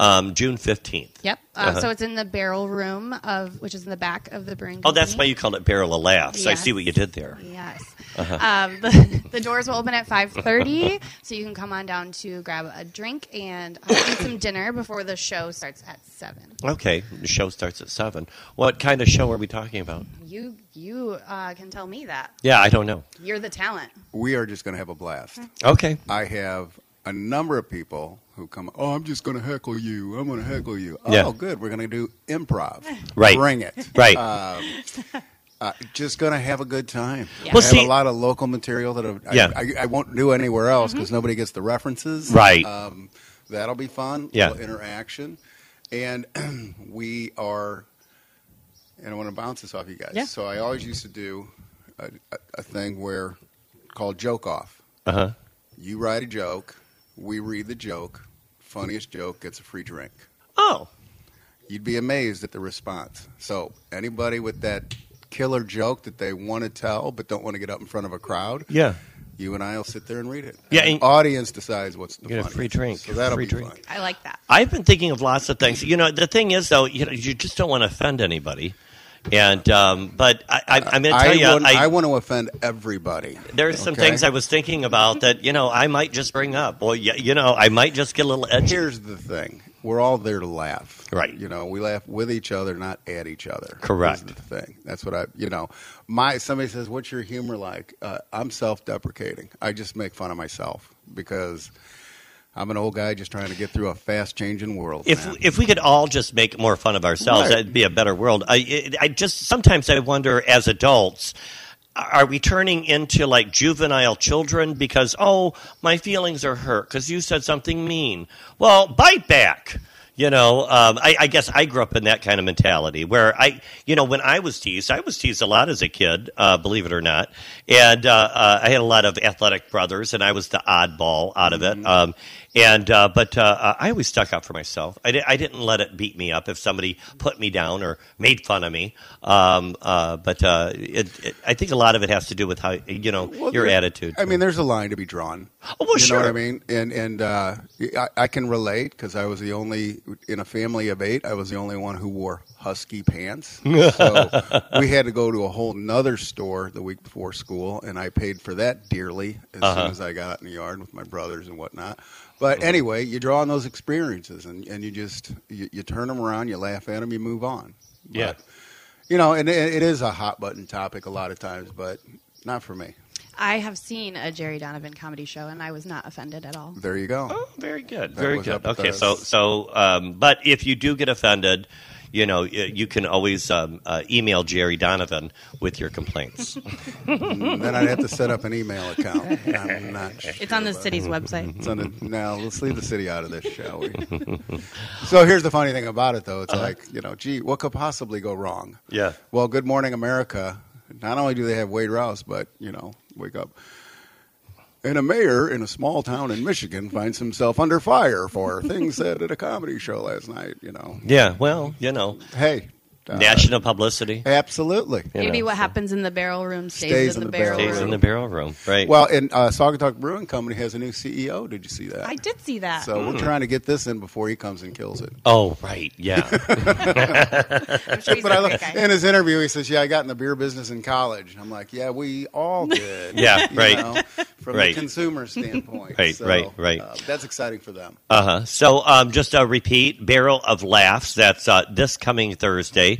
um, June fifteenth. Yep. Uh, Uh-huh. So it's in the barrel room of, which is in the back of the brewing. Oh, that's why you called it Barrel of Laughs. I see what you did there. Yes. Uh-huh. Um, the, the doors will open at 5.30, so you can come on down to grab a drink and uh, eat some dinner before the show starts at 7. Okay, the show starts at seven. What kind of show are we talking about? You you uh, can tell me that. Yeah, I don't know. You're the talent. we are just going to have a blast. Okay, I have a number of people who come. Oh, I'm just going to heckle you. I'm going to heckle you. Oh, Yeah. good. We're going to do improv. Right. Bring it. right. Um, uh, just going to have a good time. Yeah. I have see- a lot of local material that I, Yeah. I, I won't do anywhere else because nobody gets the references. Right. Um, that'll be fun. Yeah. Little interaction, and we are. And I want to bounce this off you guys. Yeah. So I always used to do a, a, a thing where called joke off. Uh huh. You write a joke, we read the joke. Funniest joke gets a free drink. Oh, You'd be amazed at the response. So anybody with that killer joke that they want to tell but don't want to get up in front of a crowd, yeah. you and I will sit there and read it. Yeah, And and- the audience decides what's the Get a free drink. So that'll Free be drink. fun. I like that. I've been thinking of lots of things. You know, the thing is, though, you know, you just don't want to offend anybody. And um, but I, I, I'm going to tell I, you, I, I want to offend everybody. there's some things I was thinking about that you know I might just bring up. Well, yeah, you know, I might just get a little edgy. Here's the thing: we're all there to laugh, Right. You know, we laugh with each other, not at each other. Correct. That's the thing. That's what I, you know, my somebody says, "What's your humor like?" Uh, I'm self-deprecating. I just make fun of myself because I'm an old guy just trying to get through a fast-changing world. if man. if we could all just make more fun of ourselves, Right. that'd be a better world. I I just sometimes I wonder as adults. are we turning into like juvenile children because oh my feelings are hurt because you said something mean? Well, bite back. You know, um, I, I guess I grew up in that kind of mentality where I, you know, when I was teased, I was teased a lot as a kid, uh, believe it or not, and uh, uh, I had a lot of athletic brothers, and I was the oddball out of it. Um, and uh, but uh, I always stuck up for myself. I, di- I didn't let it beat me up if somebody put me down or made fun of me. Um, uh, but uh, it, it, I think a lot of it has to do with how you know Well, your there- attitude. I mean, there's a line to be drawn. Oh, well, you know what sure. I mean? And and uh, I, I can relate because I was the only in a family of eight. I was the only one who wore husky pants. so we had to go to a whole nother store the week before school, and I paid for that dearly as Uh-huh. soon as I got out in the yard with my brothers and whatnot. But anyway, you draw on those experiences, and, and you just you, you turn them around, you laugh at them, you move on. Yeah. You know, and it, it is a hot button topic a lot of times, but not for me. I have seen a Jerry Donovan comedy show, and I was not offended at all. There you go. Oh, very good, That very good. Okay, so so, um, but if you do get offended, you know you can always um, uh, email Jerry Donovan with your complaints. Mm, then I'd have to set up an email account. I'm not sure It's on the about city's website. It's on the, now let's leave the city out of this, shall we? so here's the funny thing about it, though. It's Uh-huh. like you know, gee, what could possibly go wrong? yeah. Well, Good Morning America. Not only do they have Wade Rouse, but you know, wake up. And a mayor in a small town in Michigan finds himself under fire for things said at a comedy show last night. You know, Yeah, well, you know, hey, national publicity absolutely. you Maybe know, what happens in the barrel room stays, Stays in the, barrel, stays room. in the barrel room, right? Well, and uh, Saugatuck Brewing Company has a new CEO. Did you see that? I did see that. So Hmm. we're trying to get this in before he comes and kills it. oh, right, yeah, I'm sure he's But a I, great guy. in his interview, he says, "Yeah, I got in the beer business in college." I'm like, "Yeah, we all did." Yeah, you right. know, from Right. the consumer standpoint, Right, So, right, right. Uh, that's exciting for them. Uh huh. So, um, just a repeat: Barrel of Laughs. That's uh, this coming Thursday.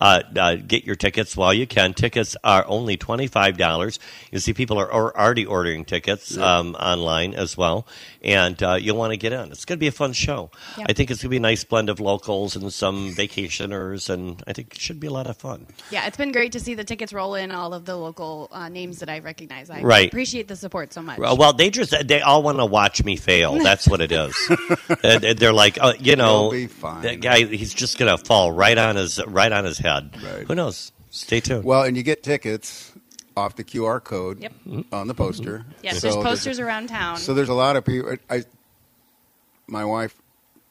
Uh, uh, get your tickets while you can. Tickets are only twenty five dollars. You see, people are, already ordering tickets um, online as well, and uh, you'll want to get in. It's going to be a fun show. Yeah. I think it's going to be a nice blend of locals and some vacationers, and I think it should be a lot of fun. yeah, it's been great to see the tickets roll in. All of the local uh, names that I recognize. I Right. appreciate the support so much. Well, they just they all want to watch me fail. That's what it is. They're like, oh, you know, that guy. He's just gonna fall right on his right on his head. Right. Who knows? Stay tuned. Well, and you get tickets off the QR code Yep. on the poster. Mm-hmm. yes, So there's there's- posters around town. So there's a lot of people. I, my wife,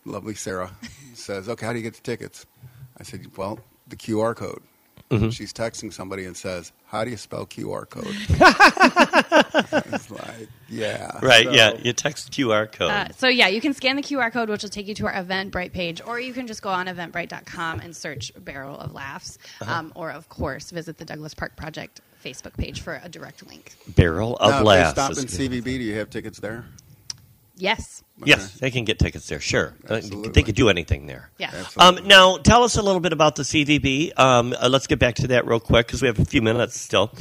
lovely Sarah, says, "Okay, how do you get the tickets?" I said, "Well, the QR code." Mm-hmm. She's texting somebody and says, "How do you spell QR code?" it's like, yeah, right? So- yeah. You text QR code. Uh, so yeah, you can scan the QR code, which will take you to our Eventbrite page, or you can just go on Eventbrite.com and search "Barrel of Laughs," Uh-huh. um, or of course visit the Douglas Park Project Facebook page for a direct link. Barrel of Now, if they laughs. stop in. CVB. Do you have tickets there? Yes, Yes, they can get tickets there. Sure, Absolutely. they could do anything there. yeah. Um, now, tell us a little bit about the CVB. Um, uh, let's get back to that real quick because we have a few minutes still.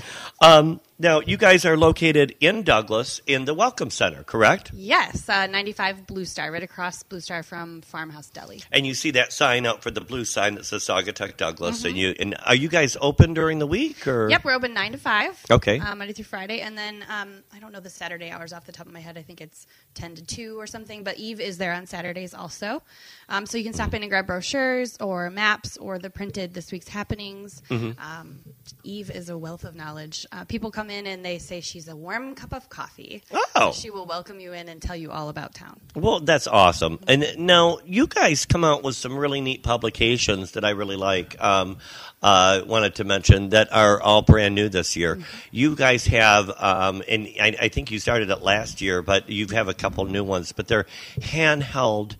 Um, now, you guys are located in Douglas in the Welcome Center, correct? Yes, uh, 95 Blue Star, right across Blue Star from Farmhouse Deli. And you see that sign out for the blue sign that says Saugatuck Douglas. Mm-hmm. And you and are you guys open during the week or? Yep, we're open 9 to 5. Okay. Uh, Monday through Friday. And then um, I don't know the Saturday hours off the top of my head. I think it's 10 to 2 or something. But Eve is there on Saturdays also. Um, so you can stop in and grab brochures or maps or the printed this week's happenings. Mm-hmm. Um, Eve is a wealth of knowledge. Uh, people come in and they say she's a warm cup of coffee. Oh. She will welcome you in and tell you all about town. Well, that's awesome. And now you guys come out with some really neat publications that I really like. Um, uh, wanted to mention that are all brand new this year. You guys have, um, and I, I think you started it last year, but you have a couple new ones. But they're handheld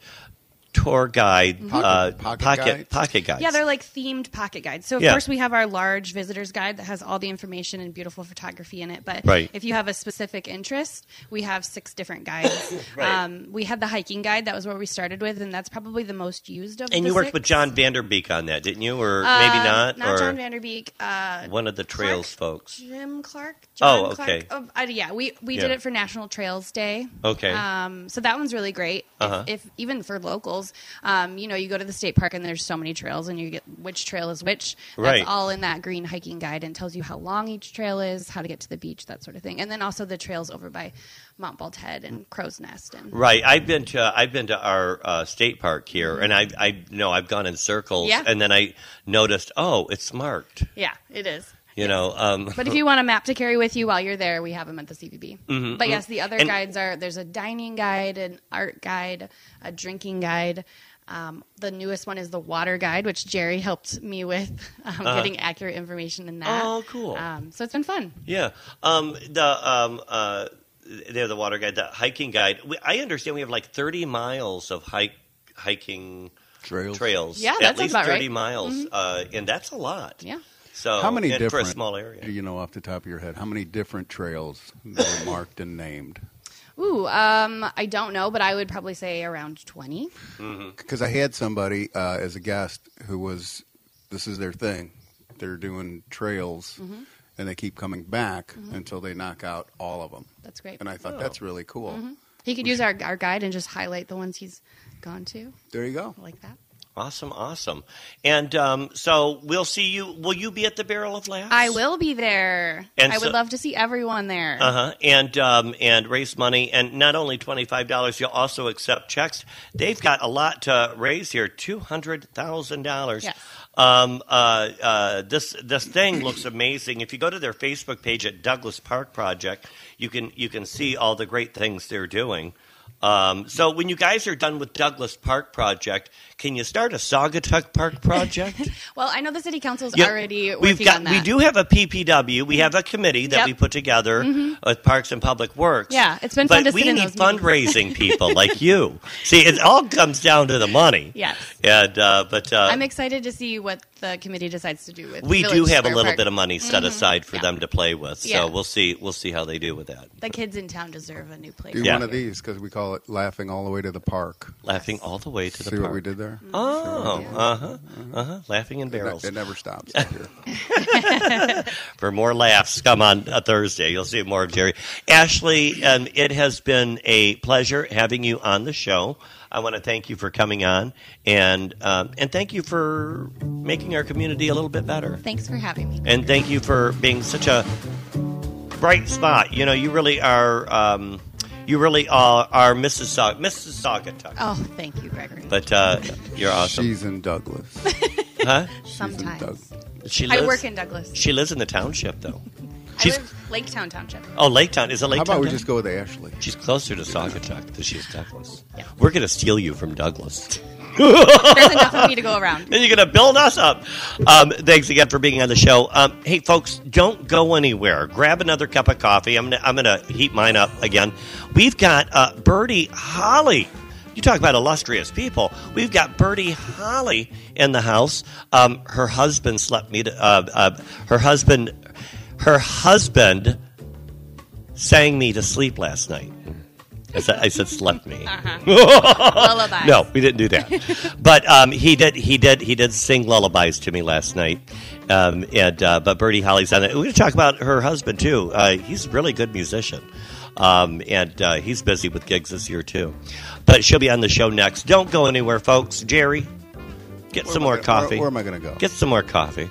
tour guide, Pocket- uh, pocket pocket guides? pocket guides. Yeah, they're like themed pocket guides. So of Yeah. course we have our large visitors guide that has all the information and beautiful photography in it. But Right. if you have a specific interest, we have six different guides. Right. um, we had the hiking guide that was what we started with, and that's probably the most used of. and the you worked six. with John Vanderbeek on that, didn't you? Or Uh, maybe not? Not or John Vanderbeek. Uh, one of the trails Clark? folks. Jim Clark. Oh, okay. Clark. Oh, uh, yeah, we we did it for National Trails Day. Okay. Um, so that one's really great. Uh-huh. If, even for locals, trails. Um, you know, you go to the state park and there's so many trails, and you get which trail is which. That's Right. all in that green hiking guide and tells you how long each trail is, how to get to the beach, that sort of thing. And then also the trails over by Mount Baldhead and Crow's Nest. And Right, I've been to I've been to our uh, state park here, and I I know I've gone in circles, Yeah. and then I noticed, oh, it's marked. yeah, it is. You know, um, But if you want a map to carry with you while you're there, we have them at the CVB. Mm-hmm, But yes, the other And- guides are there's a dining guide, an art guide, a drinking guide. Um, the newest one is the water guide, which Jerry helped me with um, getting accurate information in that. Oh, cool. Um, so it's been fun. yeah, um, the um, uh, they're the water guide, the hiking guide. We, I understand we have like thirty miles of hike hiking Trails. trails. Yeah, at that sounds least about thirty right. miles, uh, and that's a lot. Yeah. So How many and for a different? small area? Do you know off the top of your head how many different trails that were marked and named? Ooh, um, I don't know, but I would probably say around 20. Because I had somebody uh, as a guest who was, this is their thing. They're doing trails, Mm-hmm. and they keep coming back until they knock out all of them. That's great. And I thought Oh. that's really cool. He could use our, our guide and just highlight the ones he's gone to. There you go. Like that. Awesome, awesome. And um, so we'll see you. Will you be at the Barrel of Laughs? I will be there. And I so- would love to see everyone there. Uh huh. And um, and raise money, and not only twenty five dollars, you'll also accept checks. They've got a lot to raise here two hundred thousand dollars. Yes. Um, uh, uh, this this thing looks amazing. If you go to their Facebook page at Douglas Park Project, you can you can see all the great things they're doing. Um, so when you guys are done with Douglas Park Project, can you start a Saugatuck Park Project? Well, I know the city council's Yeah, already we've got on that. we do have a PPW. We have a committee that Yep. Mm-hmm. we put together with Parks and Public Works. Yeah, it's been but fun to we need fundraising people like you. See, it all comes down to the money. Yes. And uh, but uh, I'm excited to see what the committee decides to do with. we do Village have a little Park. bit of money set aside for Yeah. them to play with. So Yeah. we'll see. We'll see how they do with that. The kids in town deserve a new Do playground. Yeah. one of these because we call it laughing all the way to the park. Laughing all the way to the See park. what we did there? Oh, uh huh, uh huh. Laughing in barrels. It never stops. here. for more laughs, come on a Thursday. You'll see more of Jerry. Ashley, um, it has been a pleasure having you on the show. I want to thank you for coming on, and um, and thank you for making our community a little bit better. Thanks for having me. And thank you for being such a bright spot. You know, you really are. Um, you really are, are Mrs. Saug- Mrs. Saugatuck. Oh, thank you, Gregory. But uh, you're awesome, She's in Douglas. huh? She's in Sometimes Doug- She lives. I work in Douglas. She lives in the township, though. I She's live Laketown Township. oh Laketown is it Laketown? How about we down just go with Ashley? She's closer to Saugatuck than she is Douglas. Yeah. We're going to steal you from Douglas. There's enough of me to go around. Then you're going to build us up. Um, thanks again for being on the show. Um, hey, folks, don't go anywhere. Grab another cup of coffee. I'm going to I'm gonna heat mine up again. We've got uh, Birdie Holly. You talk about illustrious people. We've got Birdie Holly in the house. Um, her husband slept me to, uh, uh, her husband, her husband sang me to sleep last night. I said, I said slept me. Lullaby. No, we didn't do that. but um, he did. He did. He did sing lullabies to me last night. Um, and uh, but Bertie Holly's on it. We're going to talk about her husband too. Uh, he's a really good musician. Um, and uh, he's busy with gigs this year too. But she'll be on the show next. Don't go anywhere, folks. Jerry, get some more I coffee. Where, where am I going to go? Get some more coffee.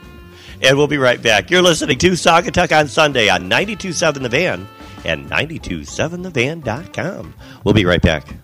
And we'll be right back. You're listening to Saugatuck on Sunday on 92.7 The Van and 92.7thevan.com. We'll be right back.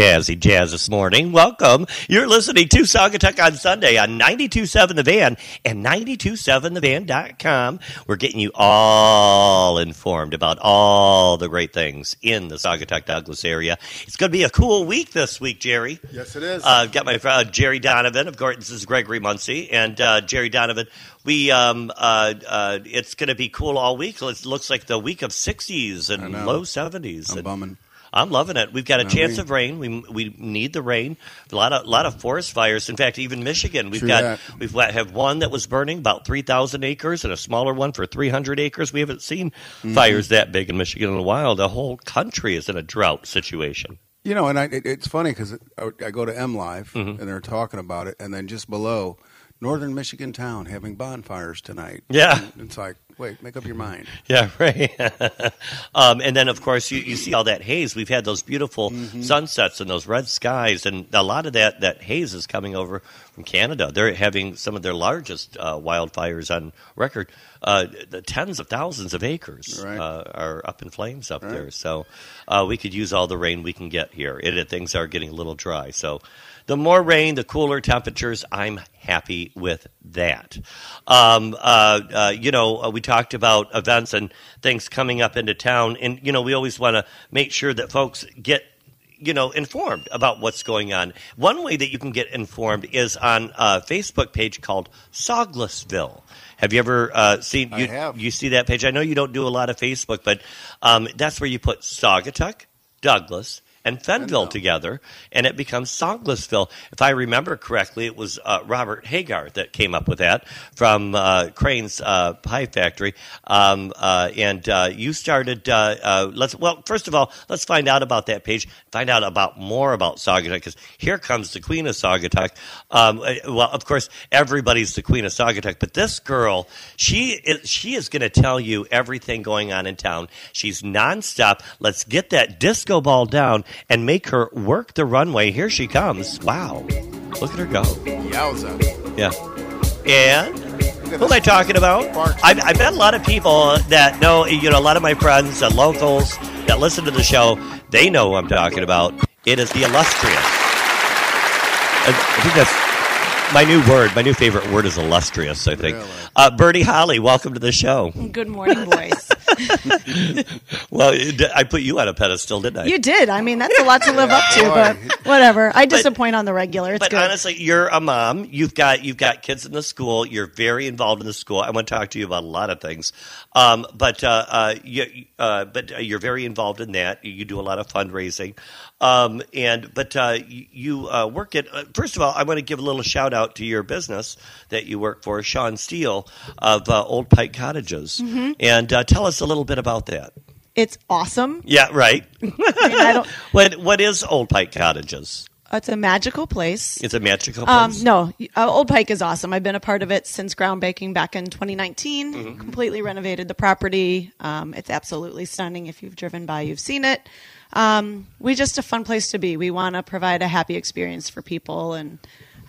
Jazzy jazz this morning. Welcome. You're listening to Saugatuck on Sunday on 92.7 The Van and 92.7thevan.com. We're getting you all informed about all the great things in the Saugatuck Douglas area. It's going to be a cool week this week, Jerry. Yes, it is. I've uh, got my friend Jerry Donovan. Of course, this is Gregory Muncey and uh, Jerry Donovan. We um, uh, uh, it's going to be cool all week. It looks like the week of 60s and low 70s. I'm And bumming. I'm loving it. We've got a chance of rain. We we need the rain. A lot of lot of forest fires. In fact, even Michigan, we've got that. we've have one that was burning about three thousand acres and a smaller one for three hundred acres. We haven't seen Mm-hmm. fires that big in Michigan in a while. The whole country is in a drought situation. You know, and I, it, it's funny because I, I go to MLive Mm-hmm. and they're talking about it, and then just below, Northern Michigan town having bonfires tonight. Yeah. And it's like, wait, make up your mind. Yeah, right. um, and then, of course, you, you see all that haze. We've had those beautiful Mm-hmm. sunsets and those red skies, and a lot of that, that haze is coming over from Canada. They're having some of their largest uh, wildfires on record. Uh, the tens of thousands of acres Right. uh, are up in flames up Right. there. So uh, we could use all the rain we can get here. It, things are getting a little dry. So the more rain, the cooler temperatures. I'm happy with that. Um, uh, uh, you know, uh, we talked about events and things coming up into town, and you know, we always want to make sure that folks get. You know, informed about what's going on. One way that you can get informed is on a Facebook page called Sauglessville. Have you ever uh, seen? I You, have. you see that page? I know you don't do a lot of Facebook, but um, that's where you put Saugatuck, Douglas, and Fennville Fennville. together, and it becomes Sauglessville. If I remember correctly, it was uh, Robert Hagar that came up with that from uh, Crane's uh, Pie Factory. Um, uh, and uh, you started. Uh, uh, let's well, first of all, let's find out about that page. Find out about more about Saugatuck because here comes the Queen of Saugatuck. Um, well, of course, everybody's the Queen of Saugatuck, but this girl, she is, she is going to tell you everything going on in town. She's nonstop. Let's get that disco ball down and make her work the runway. Here she comes. Wow, look at her go. Yowza. Yeah. And who am I talking about? Sparks. I, I bet a lot of people that know, you know, a lot of my friends and locals that listen to the show, they know who I'm talking about. It is the illustrious. I, I think that's my new word. My new favorite word is illustrious, I think. Really? Uh, Bertie Holly, welcome to the show. Good morning, boys. Well, I put you on a pedestal, didn't I? you did. I mean, that's a lot to live up to, but whatever. I disappoint on the regular. It's but good. honestly, you're a mom. You've got you've got kids in the school. You're very involved in the school. I want to talk to you about a lot of things. Um, but uh, uh, you, uh, but uh, you're very involved in that. You do a lot of fundraising. Um, and but uh, you, you uh, work at uh, first of all, I want to give a little shout out to your business that you work for, Sean Steele of uh, Old Pike Cottages, Mm-hmm. and uh, tell us a little bit about that. it's awesome. Yeah, right. I don't, what what is Old Pike Cottages? it's a magical place. It's a magical Um, place. no, uh, Old Pike is awesome. I've been a part of it since groundbreaking back in 2019. Mm-hmm. Completely renovated the property. Um, it's absolutely stunning. If you've driven by, you've seen it. Um, we just a fun place to be. We want to provide a happy experience for people and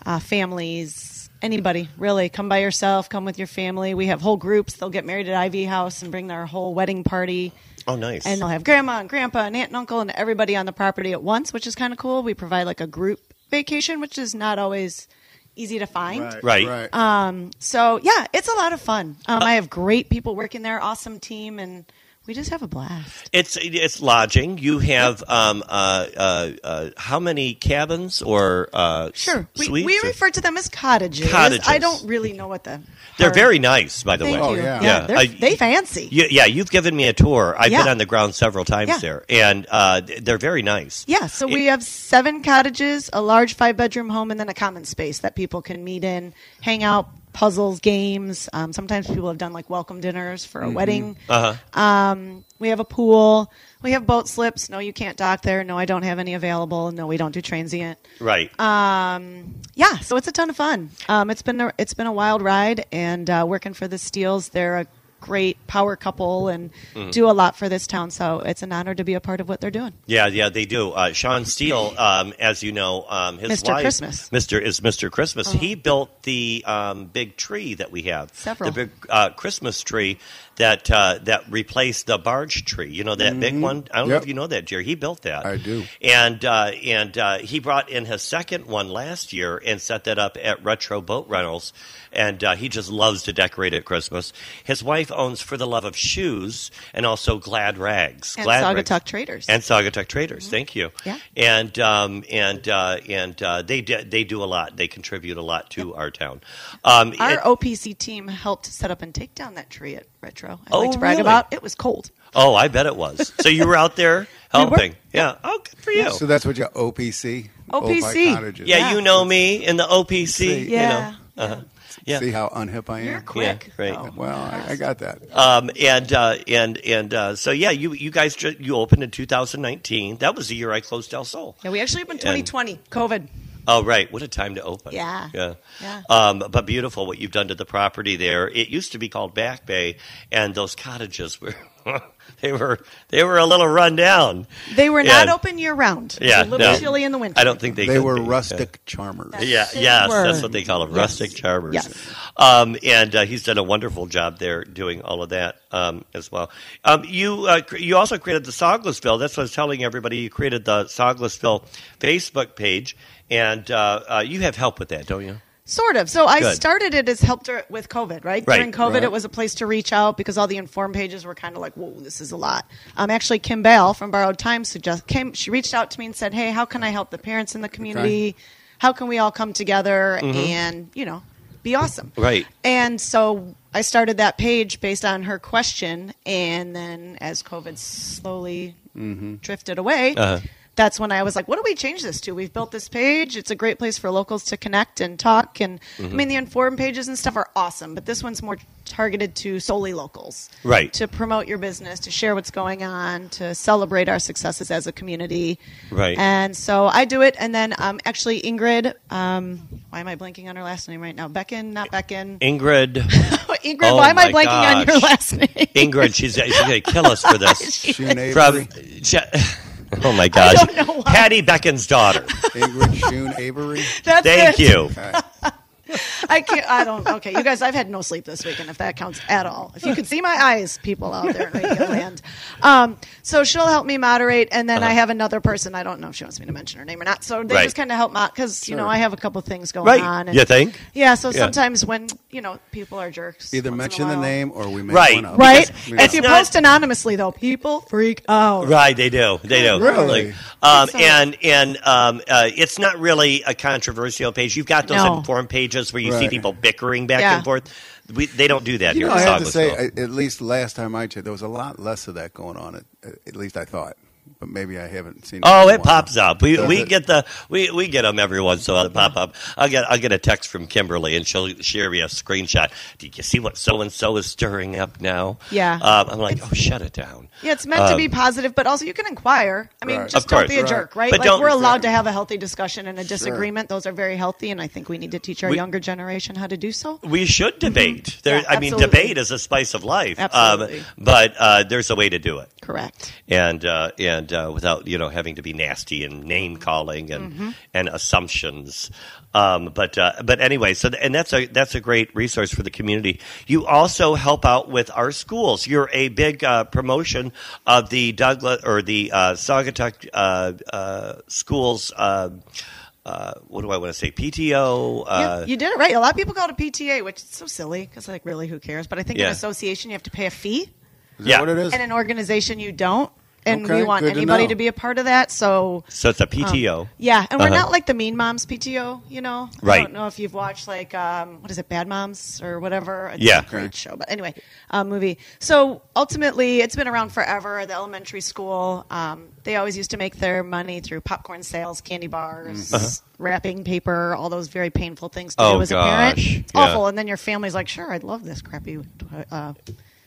uh, families. Anybody really come by yourself, come with your family. We have whole groups. They'll get married at Ivy House and bring their whole wedding party. Oh, nice. And they'll have grandma and grandpa and aunt and uncle and everybody on the property at once, which is kind of cool. We provide like a group vacation, which is not always easy to find. Right. Right. Um, so yeah, it's a lot of fun. Um, I have great people working there, awesome team, and we just have a blast. It's it's lodging. You have um, uh, uh, uh, how many cabins or uh, Sure, we, suites? we or- refer to them as cottages. Cottages. I don't really know what the. They're are- very nice, by the Thank way. Oh, you. yeah. Yeah, they're, they fancy. You- yeah, you've given me a tour. I've been on the ground several times Yeah. there, and uh, they're very nice. Yeah, so we have seven cottages, a large five bedroom home, and then a common space that people can meet in, hang out, puzzles, games. Um, sometimes people have done like welcome dinners for a wedding. Uh-huh. Um, we have a pool. We have boat slips. No, you can't dock there. No, I don't have any available. No, we don't do transient. Right. Yeah, so it's a ton of fun. Um, it's been a, it's been a wild ride, and uh, working for the Steels, they're a great power couple and Mm-hmm. do a lot for this town. So it's an honor to be a part of what they're doing. Yeah, yeah, they do. Uh, Sean Steele, um, as you know, um, his Mr. wife, Christmas. Mr. is Mr. Christmas. He built the um, big tree that we have, Several. the big uh, Christmas tree that uh, that replaced the barge tree. You know that big one. I don't know if you know that, Jerry. He built that. I do. And uh, and uh, he brought in his second one last year and set that up at Retro Boat Rentals. And uh, he just loves to decorate it at Christmas. His wife owns For the Love of Shoes and also Glad Rags. And Glad Rags. Saugatuck Traders. And Saugatuck Traders. Thank you. Yeah. And um, and uh, and uh, they d- they do a lot. They contribute a lot to our town. Um, Our it- OPC team helped set up and take down that tree at Retro. I'd Oh, like to brag really? about. It was cold. oh, I bet it was. So you were out there We were. helping. Yeah. Oh, good for you. So that's what you OPC. OPC. Yeah, Yeah. you know me in the OPC. See. You Yeah. know. Uh-huh. Yeah. See how unhip I am. You're quick. right. Oh, Well, I, I got that. Um, and uh, and and uh, so yeah, you you guys ju- you opened in 2019. That was the year I closed El Sol. Yeah, we actually opened 2020. COVID. Oh right, what a time to open. Yeah. yeah, Yeah. Um, but beautiful what you've done to the property there. It used to be called Back Bay, and those cottages were they were they were a little run down. They were Yeah. not open year round. It was Yeah, a little no. chilly in the winter. I don't think they They could were be. rustic charmers. Yeah, yes, were. that's what they call them, Yes. rustic charmers. Yes. Um, and uh, he's done a wonderful job there doing all of that um, as well. Um, you uh, cr- you also created the Sauglessville. That's what I was telling everybody. You created the Sauglessville Facebook page, and uh, uh, you have help with that, don't you? Sort of. So I Good. started it as helped dur- with COVID, right? Right. During COVID, Right. it was a place to reach out because all the informed pages were kind of like, "Whoa, this is a lot." Um, actually, Kim Bale from Borrowed Time suggest came. She reached out to me and said, "Hey, how can I help the parents in the community? How can we all come together and you know be awesome?" Mm-hmm. Right. And so I started that page based on her question, and then as COVID slowly drifted away. Uh-huh. That's when I was like, what do we change this to? We've built this page. It's a great place for locals to connect and talk. And Mm-hmm. I mean, the informed pages and stuff are awesome, but this one's more targeted to solely locals. Right. To promote your business, to share what's going on, to celebrate our successes as a community. Right. And so I do it. And then um, actually, Ingrid, um, why am I blanking on her last name right now? Becken, not Becken. Ingrid, Ingrid, Oh why am I my blanking on your last name? Ingrid, she's, she's going to kill us for this. Shun From, Avery. she- oh my gosh, don't know why. Patty Beckon's daughter. Ingrid Shun Avery. That's Thank it. you. I can't. I don't. Okay, you guys. I've had no sleep this weekend, if that counts at all. If you could see my eyes, people out there in Radio Land. Um, so she'll help me moderate, and then I have another person. I don't know if she wants me to mention her name or not. So they Uh-huh. Right. just kind of help me because you know I have a couple things going Right. on. And, You think? Yeah. So Yeah. sometimes when you know people are jerks, Either once in a mention the name or we make Right. one up. Right. Because If you not- post anonymously, though, people freak out. Right, they do. They do. Really? Um, and and um, uh, it's not really a controversial page. You've got those No. informed pages where you see people bickering back Yeah. and forth. We, they don't do that You here know, in I have to say, at least last time I checked, there was a lot less of that going on. At, at least I thought, but maybe I haven't seen. Oh, in a it pops up. We Does we it? get the we, we get them every once in a while. They pop up. I'll get I'll get a text from Kimberly and she'll share me a screenshot. Did you see what so and so is stirring up now? Yeah. Um, I'm like, oh, shut it down. Yeah, it's meant to Um, be positive, but also you can inquire. I mean, Right. just course. don't be a Right. jerk, right? But like don't- we're allowed to have a healthy discussion and a Sure. disagreement. Those are very healthy, and I think we need to teach our We- younger generation how to do so. We should debate. There, Mm-hmm. Yeah, I mean, debate is a spice of life. Absolutely. Um, but uh, there's a way to do it. Correct. and uh, and uh, without you know having to be nasty and name calling and Mm-hmm. and assumptions. Um, but uh, but anyway, so th- and that's a that's a great resource for the community. You also help out with our schools. You're a big uh, promotion of the Douglas or the uh, Saugatuck uh, uh, schools. Uh, uh, what do I want to say? PTO. Uh, you, you did it right. A lot of people call it a PTA, which is so silly because, like, really, who cares? But I think Yeah. an association, you have to pay a fee, Is Yeah. that what it is? and an organization, you don't. And Okay, we want good to anybody to be a part of that. So so it's a PTO. Yeah, and we're Uh-huh. not like the Mean Moms PTO, you know. right? I don't know if you've watched like um, what is it, Bad Moms or whatever. It's Yeah. a great Okay. show. But anyway, uh, movie. So ultimately, it's been around forever. The elementary school, um, they always used to make their money through popcorn sales, candy bars, wrapping paper, all those very painful things to Uh-huh. Oh, do as a parent. gosh. It's Yeah. awful. And then your family's like, "Sure, I'd love this crappy." Uh,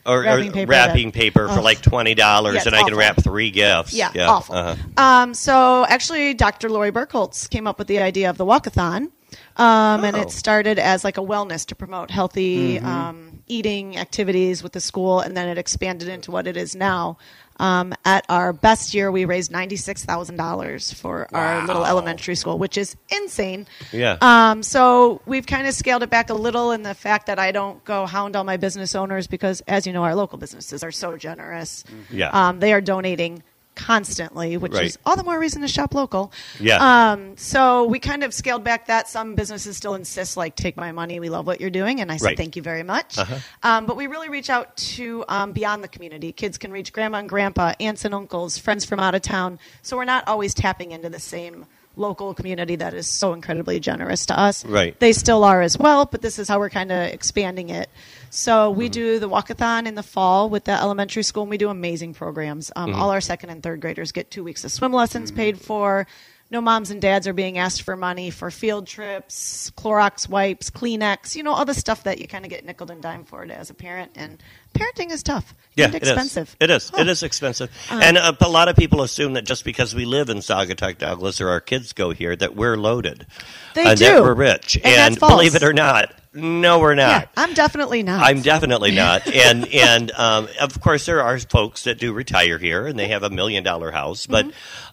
Or, Wrapping paper wrapping paper for like twenty dollars, Yeah, and I can wrap three gifts. Yeah, awful. uh-huh. Um, so actually, Dr. Lori Burkholtz came up with the idea of the walkathon. Um, And Oh. it started as like a wellness to promote healthy um, eating activities with the school, and then it expanded into what it is now. Um, at our best year, we raised ninety-six thousand dollars for our little elementary school, which is insane. Yeah. Um, so we've kind of scaled it back a little in the fact that I don't go hound all my business owners because, as you know, our local businesses are so generous. Yeah. Um, they are donating constantly, which Right. is all the more reason to shop local. Yeah. Um, so we kind of scaled back that. Some businesses still insist, like, take my money. We love what you're doing. And I said, Right. Uh-huh. thank you very much. Um, but we really reach out to um, beyond the community. Kids can reach grandma and grandpa, aunts and uncles, friends from out of town. So we're not always tapping into the same local community that is so incredibly generous to us. Right. They still are as well, but this is how we're kind of expanding it. So Mm-hmm. we do the walkathon in the fall with the elementary school, and we do amazing programs. Um, Mm-hmm. All our second and third graders get two weeks of swim lessons paid for. No moms and dads are being asked for money for field trips, Clorox wipes, Kleenex, you know, all the stuff that you kind of get nickel and dime for it as a parent. And parenting is tough Yeah, and it is. expensive. It is. It is expensive, and uh, a lot of people assume that just because we live in Saugatuck, Douglas, or our kids go here, that we're loaded, They and do. that we're rich. And false. believe it or not, no, we're Yeah, not. I'm definitely not. I'm definitely not. And and um, of course there are folks that do retire here and they have a million dollar house. But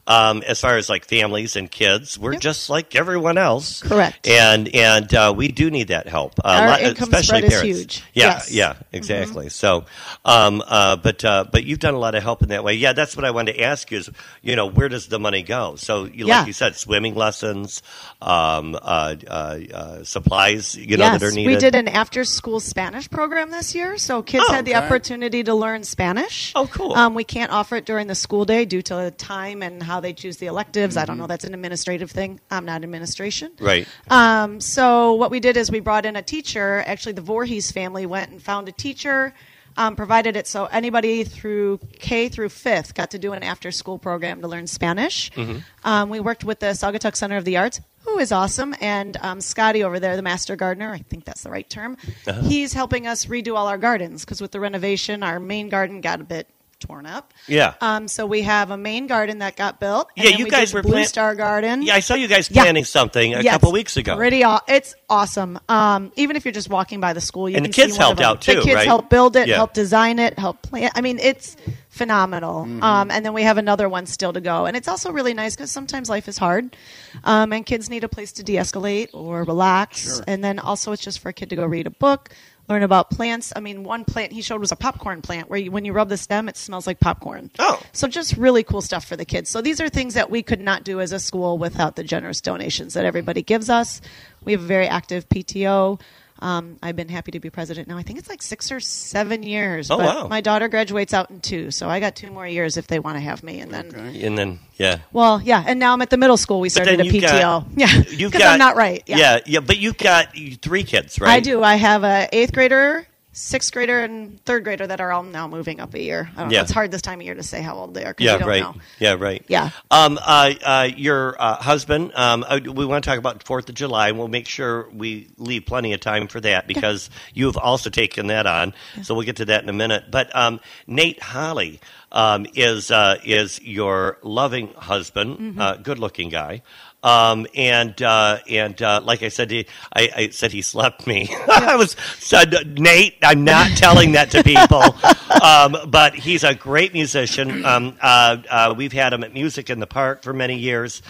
um, as far as like families and kids, we're Mm-hmm. Yep. just like everyone else. Correct. And and uh, we do need that help. Uh, Our lot- income especially spread is parents. huge. Yeah, Yes. Mm-hmm. yeah, exactly. So, um, uh, but uh, but you've done a lot of help in that way. Yeah, that's what I wanted to ask you is, you know, where does the money go? So, you, Yeah. like you said, swimming lessons, um, uh, uh, uh, supplies, you know, yes, that are needed. we did an after-school Spanish program this year, so kids Oh, had the okay. opportunity to learn Spanish. Oh, cool. Um, we can't offer it during the school day due to time and how they choose the electives. I don't know. That's an administrative thing. I'm not administration. Mm-hmm. Right. Um, so what we did is we brought in a teacher. Actually, the Voorhees family went and found a teacher. Um, provided it so anybody through K through fifth got to do an after-school program to learn Spanish. Mm-hmm. Um, we worked with the Saugatuck Center of the Arts, who is awesome, and um, Scotty over there, the master gardener. I think that's the right term. Uh-huh. He's helping us redo all our gardens because with the renovation, our main garden got a bit torn up. Yeah. Um, so we have a main garden that got built. and Yeah, you we guys were Blue plan- Star Garden. Yeah, I saw you guys Yeah. something a couple weeks ago. Pretty, aw- it's awesome. Um, even if you're just walking by the school, you And the can kids helped out too, The kids right? help build it, Yeah. help design it, help plan. I mean, it's phenomenal. Mm-hmm. Um, and then we have another one still to go, and it's also really nice because sometimes life is hard, um, and kids need a place to de-escalate or relax. And then also, it's just for a kid to go read a book. Learn about plants. I mean, one plant he showed was a popcorn plant where you, when you rub the stem, it smells like popcorn. Oh. So just really cool stuff for the kids. So these are things that we could not do as a school without the generous donations that everybody gives us. We have a very active PTO. Um, I've been happy to be president now. I think it's like six or seven years. Oh, but wow. My daughter graduates out in two, so I got two more years if they want to have me. And then, And then, yeah. well, yeah. And now I'm at the middle school. We started a PTO. got- yeah, You've because got I'm not right. Yeah. yeah, yeah, But you've got three kids, right? I do. I have a eighth grader, sixth grader, and third grader that are all now moving up a year. I don't know. Yeah. It's hard this time of year to say how old they are because Yeah, don't right. know. Yeah, right. Yeah. Um, uh, uh, your uh, husband. Um, uh, we want to talk about Fourth of July, and we'll make sure we leave plenty of time for that because you have also taken that on. So we'll get to that in a minute. But um, Nate Holly um, is uh, is your loving husband, Mm-hmm. uh, good looking guy. Um, and uh, and uh, like I said, he, I, I said he slept me. I was said Nate. I'm not telling that to people, um, but he's a great musician. Um, uh, uh, we've had him at Music in the Park for many years,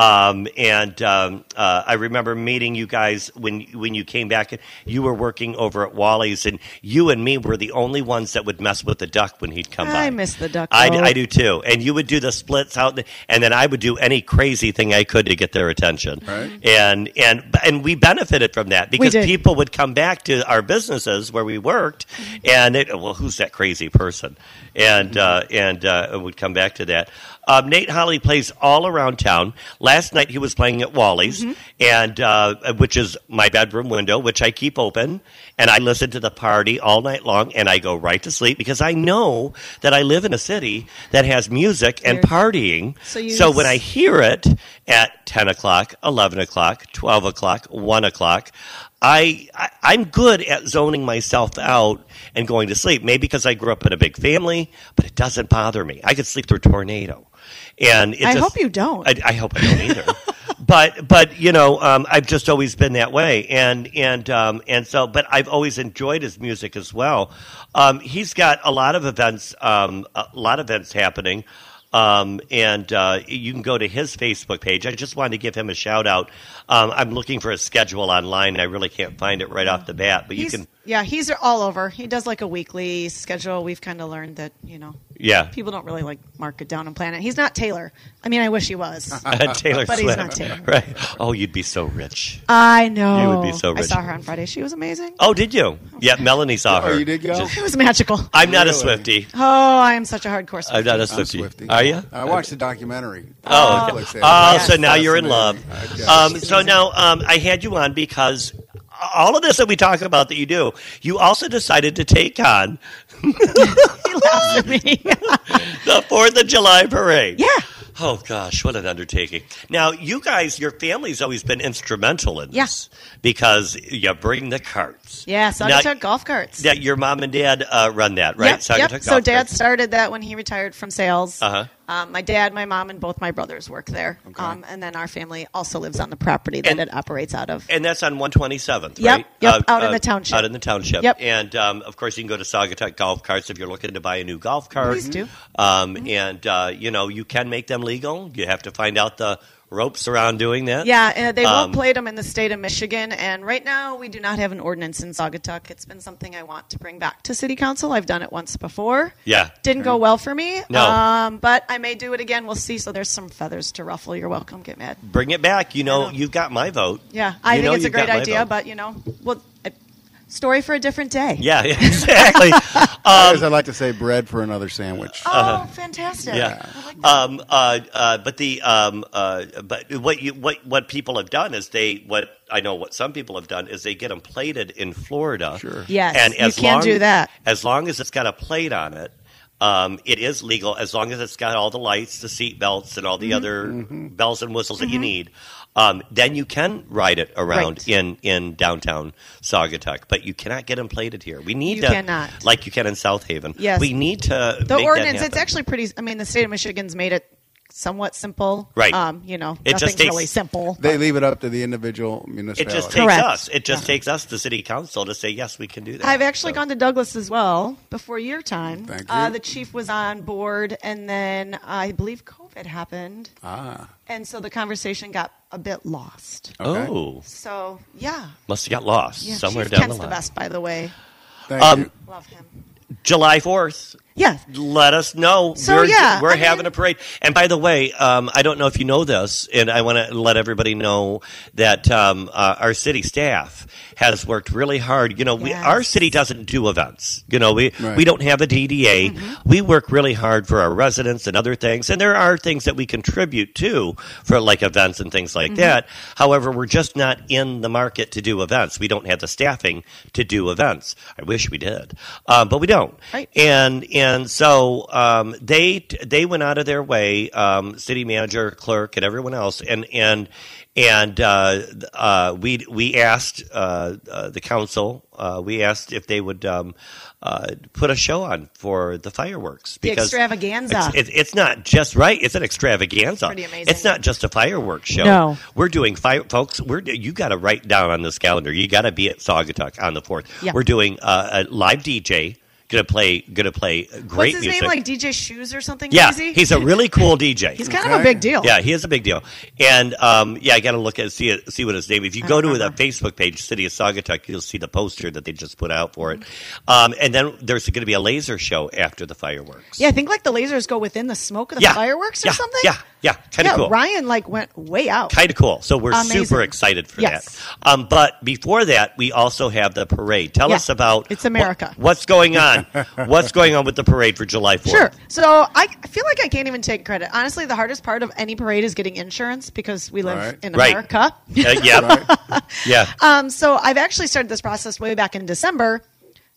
um, and um, uh, I remember meeting you guys when when you came back. And You were working over at Wally's, and you and me were the only ones that would mess with the duck when he'd come by. I miss the duck. I. I do too. And you would do the splits out, and then I would do any crazy thing I could to get their attention. Right. And and and we benefited from that because people would come back to our businesses where we worked, and it, well, who's that crazy person? And uh, and uh, would come back to that. Um, Nate Holly plays all around town. Last night he was playing at Wally's, and uh, which is my bedroom window, which I keep open, and I listen to the party all night long, and I go right to sleep because I know that I live in a city that has music and partying. So so when I hear it at ten o'clock, eleven o'clock, twelve o'clock, one o'clock. I, I I'm good at zoning myself out and going to sleep. Maybe because I grew up in a big family, but it doesn't bother me. I could sleep through a tornado, and I just- hope you don't. I, I hope I don't either. but but you know, um, I've just always been that way, and and um, and so, but I've always enjoyed his music as well. Um, he's got a lot of events, um, a lot of events happening. Um, and uh, you can go to his Facebook page. I just wanted to give him a shout out. Um, I'm looking for a schedule online. I really can't find it right off the bat, but you can. yeah, he's all over. He does like a weekly schedule. We've kind of learned that you know Yeah, people don't really like mark it down and plan it. He's not Taylor. I mean, I wish he was. Taylor But he's not Taylor. Right? Oh, you'd be so rich. I know. You would be so rich. I saw her on Friday. She was amazing. Oh, did you? Yeah, Melanie saw her. Oh, you did go? Just- It was magical. I'm not a Really? Swiftie. Oh, I am such a hardcore. I'm not a I'm Swiftie. Swiftie. Are you? I watched the documentary. Oh, okay. Netflix. Oh, Yes. so now you're in love. Fascinating. Um, so now um, I had you on because all of this that we talk about that you do, you also decided to take on he laughs at me. the Fourth of July parade. yeah. Oh gosh, what an undertaking! Now, you guys, your family's always been instrumental in Yeah. this because you bring the carts. Yeah, Now- Saugatuck golf carts. That your mom and dad uh, run that, right? Yep, Saugatuck yep. So dad carts. started that when he retired from sales. Uh-huh. Um, my dad, my mom, and both my brothers work there. Um, and then our family also lives on the property that And- it operates out of. And that's on 127th, Yep, right? yep, out in the township. Out in the township. Yep. And um, of course, you can go to Saugatuck Golf Carts if you're looking to buy a new golf cart. Please do. Um, And uh, you know, you can make them legal. You have to find out the ropes around doing that. Yeah, and they Um, won't plate them in the state of Michigan. And right now, we do not have an ordinance in Saugatuck. It's been something I want to bring back to City Council. I've done it once before. Yeah. Didn't go well for me. No. Um, but I may do it again. We'll see. So there's some feathers to ruffle. You're welcome. Get mad. Bring it back. You know, I know. you've got my vote. Yeah, I You know think it's a great idea. vote. But, you know, well, a story for a different day. Yeah, exactly. As I like to say, bread for another sandwich. Oh, fantastic. Uh-huh. Yeah. I like. Um, uh, uh, but the um, uh, but what you what what people have done is they what I know what some people have done is they get them plated in Florida. Sure. Yes, and you as can long, do that. as long as it's got a plate on it. Um, it is legal as long as it's got all the lights, the seat belts, and all the Mm-hmm. other bells and whistles that you need. Um, then you can ride it around Right. in, in downtown Saugatuck, but you cannot get them plated here. We need You to, cannot. like you can in South Haven. Yes. we need to. the ordinance, it's actually pretty. I mean, the state of Michigan's made it somewhat simple. Right. Um, you know, It just nothing's takes- really simple. They leave it up to the individual It just takes Correct. us. It just takes us, the city council, to say yes, we can do that. I've actually So- gone to Douglas as well before your time. Thank Uh, you. the chief was on board, and then I believe COVID happened, ah, and so the conversation got a bit lost. okay. Oh, So yeah, must have got lost yeah. somewhere Chief down Kent's the line. the best, by the way. Thank Um, you. Love him. July fourth. Yeah. Let us know. So, we're, yeah, we're I having mean- a parade. And by the way, um, I don't know if you know this, and I want to let everybody know that um, uh, our city staff has worked really hard. You know, we, our city doesn't do events. You know, we Right. we don't have a DDA. Mm-hmm. We work really hard for our residents and other things, and there are things that we contribute to for like events and things Mm-hmm. like that. However, we're just not in the market to do events. We don't have the staffing to do events. I wish we did, um, but we don't. Right. And and so um, they they went out of their way, um, city manager, clerk, and everyone else, and and and uh, uh, we we asked uh, uh, the council, uh, we asked if they would um, uh, put a show on for the fireworks The because extravaganza. It's, it's, it's not just right; it's an extravaganza. Pretty amazing. It's not just a fireworks show. No. we're doing fire, folks. We're you got to write down on this calendar. You got to be at Saugatuck on the fourth. Yeah. We're doing uh, a live DJ. Gonna play. Gonna play great What's his music. name? Like DJ Shoes or something yeah, crazy? he's a really cool DJ. He's kind of a big deal. Yeah, he is a big deal. And um, yeah, I got to look at see it, see what his name. Is. If you go don't to the. Facebook page, City of Saugatuck, you'll see the poster that they just put out for it. Um, and then there's going to be a laser show after the fireworks. Yeah, I think like the lasers go within the smoke of the yeah, fireworks or yeah, something. Yeah, yeah, kind of yeah. cool. Ryan like went way out. Kind of cool. So we're Amazing. super excited for Yes. that. Um, but before that, we also have the parade. Tell Yeah. us about It's America. what- what's going on? what's going on with the parade for July 4th? Sure. So I I feel like I can't even take credit. Honestly, the hardest part of any parade is getting insurance because we live Right. in Right. America. Uh, yeah. yeah. Um, so I've actually started this process way back in December.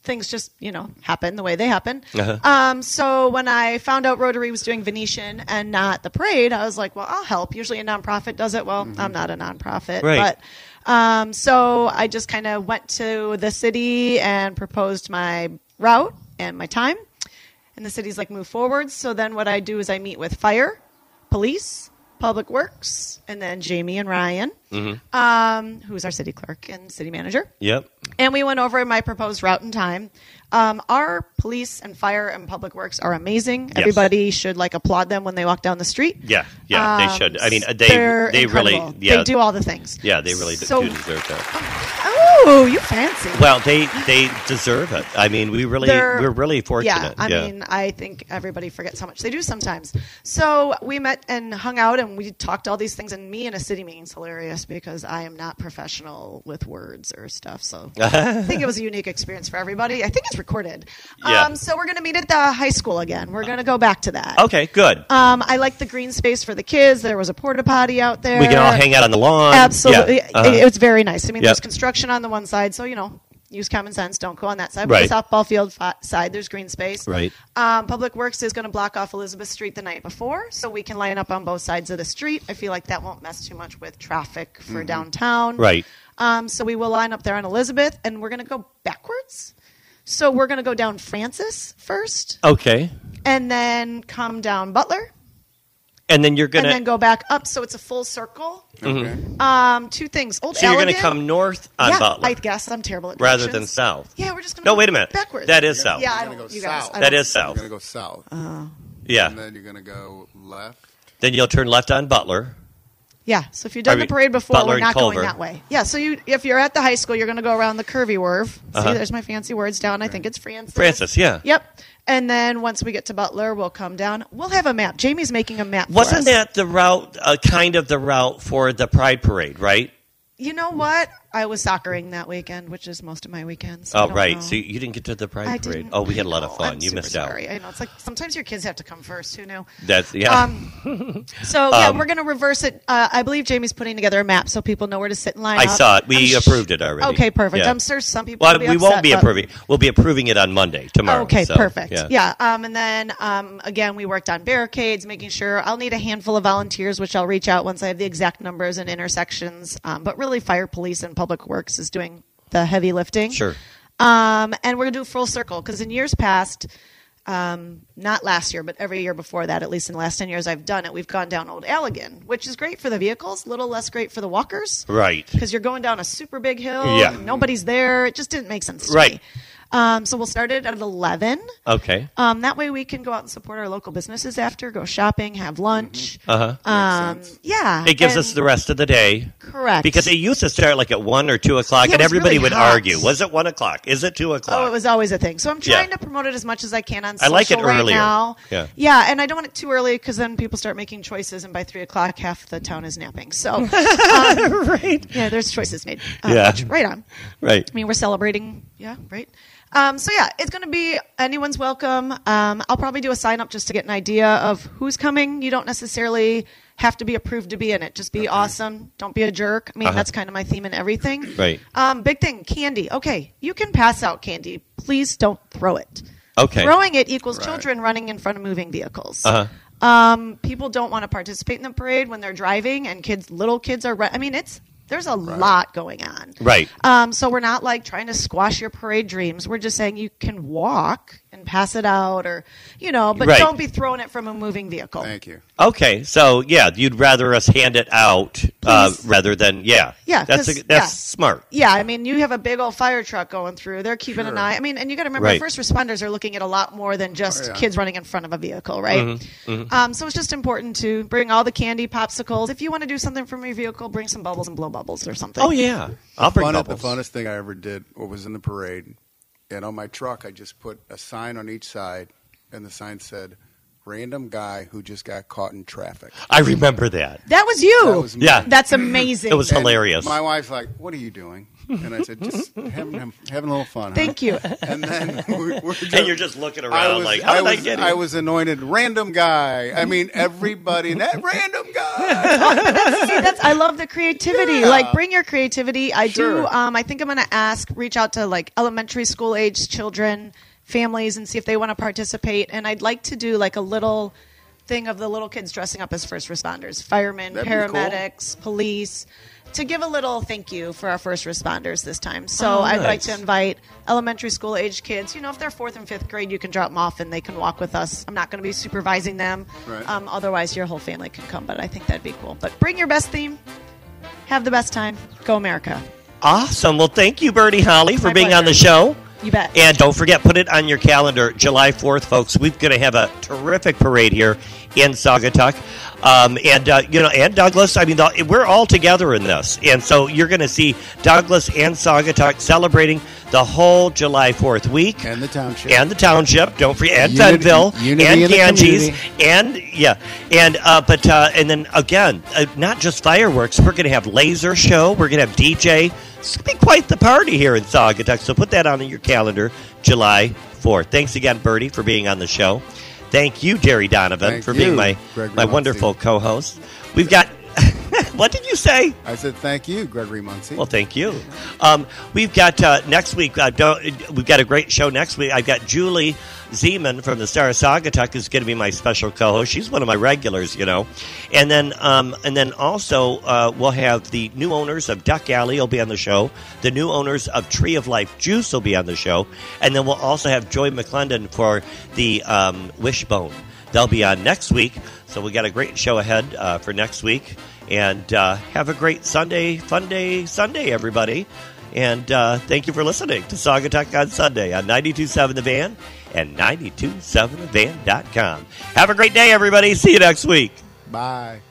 Things just, you know, happen the way they happen. Uh-huh. Um, so when I found out Rotary was doing Venetian and not the parade, I was like, well, I'll help. Usually a nonprofit does it. Well, I'm not a nonprofit, Mm-hmm. Right. but um, so I just kind of went to the city and proposed my route and my time, and the city's like move forward. So then what I do is I meet with fire, police, Public Works, and then Jamie and Ryan, Mm-hmm. um, who's our city clerk and city manager. Yep. And we went over my proposed route and time. Um, our police and fire and public works are amazing. Yes. Everybody should like applaud them when they walk down the street. Yeah, yeah, they Um, should. I mean, they they're really yeah, they do all the things. yeah, they really do- So- do deserve that. Oh, you fancy. Well, they they deserve it. I mean, we really They're- we're really fortunate. Yeah, I mean, I think everybody forgets how much they do sometimes. So we met and hung out, and we talked all these things. And me in a city meeting is hilarious because I am not professional with words or stuff. So I think it was a unique experience for everybody. I think it's recorded. Yeah. Um, so we're going to meet at the high school again. We're going to go back to that. okay, good. Um, I like the green space for the kids. There was a porta potty out there. we can all hang out on the lawn. Absolutely, Yeah, uh-huh. it, it was very nice. I mean, Yep. there's construction on the one side, so you know, use common sense. Don't go on that side. Right. But the softball field fi- side, there's green space. Right. Um, Public Works is going to block off Elizabeth Street the night before, so we can line up on both sides of the street. I feel like that won't mess too much with traffic for downtown. Mm-hmm. Right. Um, so we will line up there on Elizabeth, and we're going to go backwards. So we're going to go down Francis first, okay, and then come down Butler, and then you're gonna and then go back up. So it's a full circle. Okay. Um, two things. Old so you're gonna Allegan- come north on yeah, Butler I guess I'm terrible at rather directions. than south. Yeah, we're just gonna No, go wait a minute. Backwards. That is south. Yeah, I You're don't. gonna You go guys. south. I That don't- is south. You're going to go south. Yeah. And then you're going to go left. Then you'll turn left on Butler. Yeah. So if you've done Are the parade before, Butler we're not going that way. Yeah. So you, if you're at the high school, you're going to go around the curvy wharf. See, Uh-huh. there's my fancy words down. I think it's Francis. Francis, yeah. Yep. And then once we get to Butler, we'll come down. We'll have a map. Jamie's making a map. Wasn't us. that the route, uh, kind of the route for the Pride Parade, right? You know what? I was soccering that weekend, which is most of my weekends. Oh, right. know. So you didn't get to the Pride I Parade. didn't. Oh, we had a lot of fun. I'm you missed sorry. out. I know. It's like sometimes your kids have to come first. Who knew? That's yeah. Um, so yeah, Um, we're going to reverse it. Uh, I believe Jamie's putting together a map so people know where to sit and line I up. saw it. We I'm sh- approved it already. Okay, perfect. Yeah. I'm sure some people. well, will be we upset, won't be approving. We'll be approving it on Monday tomorrow. Okay, so, perfect. Yeah. Yeah. Um, and then um, again, we worked on barricades, making sure I'll need a handful of volunteers, which I'll reach out once I have the exact numbers and intersections. Um, but really, fire, police, and public works is doing the heavy lifting. Sure. Um, and we're gonna do a full circle because in years past, um, not last year, but every year before that, at least in the last ten years I've done it, we've gone down Old Allegan, which is great for the vehicles, a little less great for the walkers Right. because you're going down a super big hill. Yeah. nobody's there. It just didn't make sense to Right. me. Um, so we'll start it at eleven. Okay. Um, that way we can go out and support our local businesses after, go shopping, have lunch. Uh huh. Um, yeah, It gives and- us the rest of the day. correct Because it used to start like at one or two o'clock, Yeah, it and was everybody really would hot. argue: Was it one o'clock? Is it two o'clock? Oh, it was always a thing. So I'm trying Yeah. to promote it as much as I can on I social like it right earlier. now. Yeah. yeah, and I don't want it too early because then people start making choices, and by three o'clock, half the town is napping. So, um, right. yeah, there's choices made. Uh, Yeah. right on. Right. I mean, we're celebrating. Yeah, right. Um, so yeah, it's going to be anyone's welcome. Um, I'll probably do a sign up just to get an idea of who's coming. You don't necessarily have to be approved to be in it. Just be awesome. Don't be a jerk. I mean, Uh-huh. that's kind of my theme in everything. Right. Um, big thing, candy. Okay, you can pass out candy. Please don't throw it. Okay. Throwing it equals Right. children running in front of moving vehicles. Uh-huh. Um, people don't want to participate in the parade when they're driving, and kids, little kids are. Run- I mean, it's there's a lot going on. Right. Um, so we're not like trying to squash your parade dreams. We're just saying you can walk and pass it out, or you know, but Right. don't be throwing it from a moving vehicle. Thank you. Okay. So yeah, you'd rather us hand it out uh, rather than yeah. Yeah, That's a, 'cause- that's yeah. smart. Yeah, I mean, you have a big old fire truck going through. They're keeping an eye. I mean, and you got to remember, Right. first responders are looking at a lot more than just Oh, yeah. kids running in front of a vehicle, right? Mm-hmm, Um, so it's just important to bring all the candy, popsicles. If you want to do something from your vehicle, bring some bubbles and blow bubbles or something. Oh yeah. I'll bring Fun, the bubbles. funnest thing I ever did was in the parade. And on my truck, I just put a sign on each side, and the sign said, "Random guy who just got caught in traffic." I remember that. That was you. That was me. Yeah. That's amazing. It was And hilarious. My wife's like, "What are you doing?" And I said, "Just having having a little fun." huh?" Thank you. And then we're, we're and you're just looking I around was, like, how did I, was, get I was anointed random guy. I mean, everybody that random guy. See, that's I love the creativity. Yeah. Like, bring your creativity. I do. Um, I think I'm going to ask, reach out to like elementary school age children, families, and see if they want to participate. And I'd like to do like a little thing of the little kids dressing up as first responders, firemen, That'd be cool. paramedics, police. To give a little thank you for our first responders this time. So Oh, I'd like to invite elementary school age kids. You know, if they're fourth and fifth grade, you can drop them off and they can walk with us. I'm not going to be supervising them. Right. Um, otherwise, your whole family can come, but I think that'd be cool. But bring your best theme. Have the best time. Go America. Awesome. Well, thank you, Bertie Holly, for My being on the show. You bet. And don't forget, put it on your calendar, July 4th, folks. We're going to have a terrific parade here in Saugatuck. Um, and, uh, you know, and Douglas, I mean, the, we're all together in this. And so you're going to see Douglas and Saugatuck celebrating the whole July 4th week. And the township. And the township, don't forget, and Unity- Fennville, unity and in Ganges, and yeah, and uh, but uh, and then again, uh, not just fireworks. We're going to have laser show. We're going to have DJ. It's going to be quite the party here in Saugatuck. So put that on your calendar, July fourth. Thanks again, Bertie, for being on the show. Thank you, Jerry Donovan, Thank for being my my wonderful co-host. We've got. what did you say? I said thank you, Gregory Muncey. Well, thank you. Um, we've got uh, next week. Uh, don't, we've got a great show next week. I've got Julie Zeman from the Sarasota Saugatuck is going to be my special co-host. She's one of my regulars, you know. And then, um, and then also uh, we'll have the new owners of Duck Alley will be on the show. The new owners of Tree of Life Juice will be on the show, and then we'll also have Joy McClendon for the um, Wishbone. They'll be on next week. So we got a great show ahead uh, for next week. And uh, have a great Sunday, fun day, Sunday, everybody. And uh, thank you for listening to Saugatuck on Sunday on 92.7 The Van and 92.7thevan.com. Have a great day, everybody. See you next week. Bye.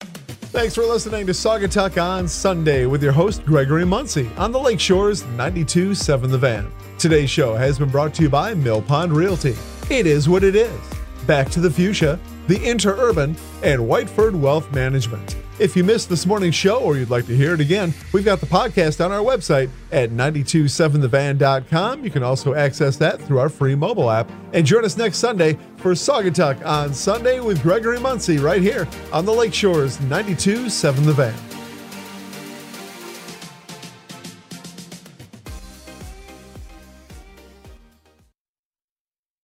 Thanks for listening to Saugatuck on Sunday with your host Gregory Muncey on the Lake Shores 92.7 The Van. Today's show has been brought to you by Mill Pond Realty. It is what it is. Back to the Fuchsia, the Interurban, and Whiteford Wealth Management. If you missed this morning's show or you'd like to hear it again, we've got the podcast on our website at 927thevan.com. You can also access that through our free mobile app. And join us next Sunday for Saugatuck on Sunday with Gregory Muncey right here on the Lake Shores 927 The Van.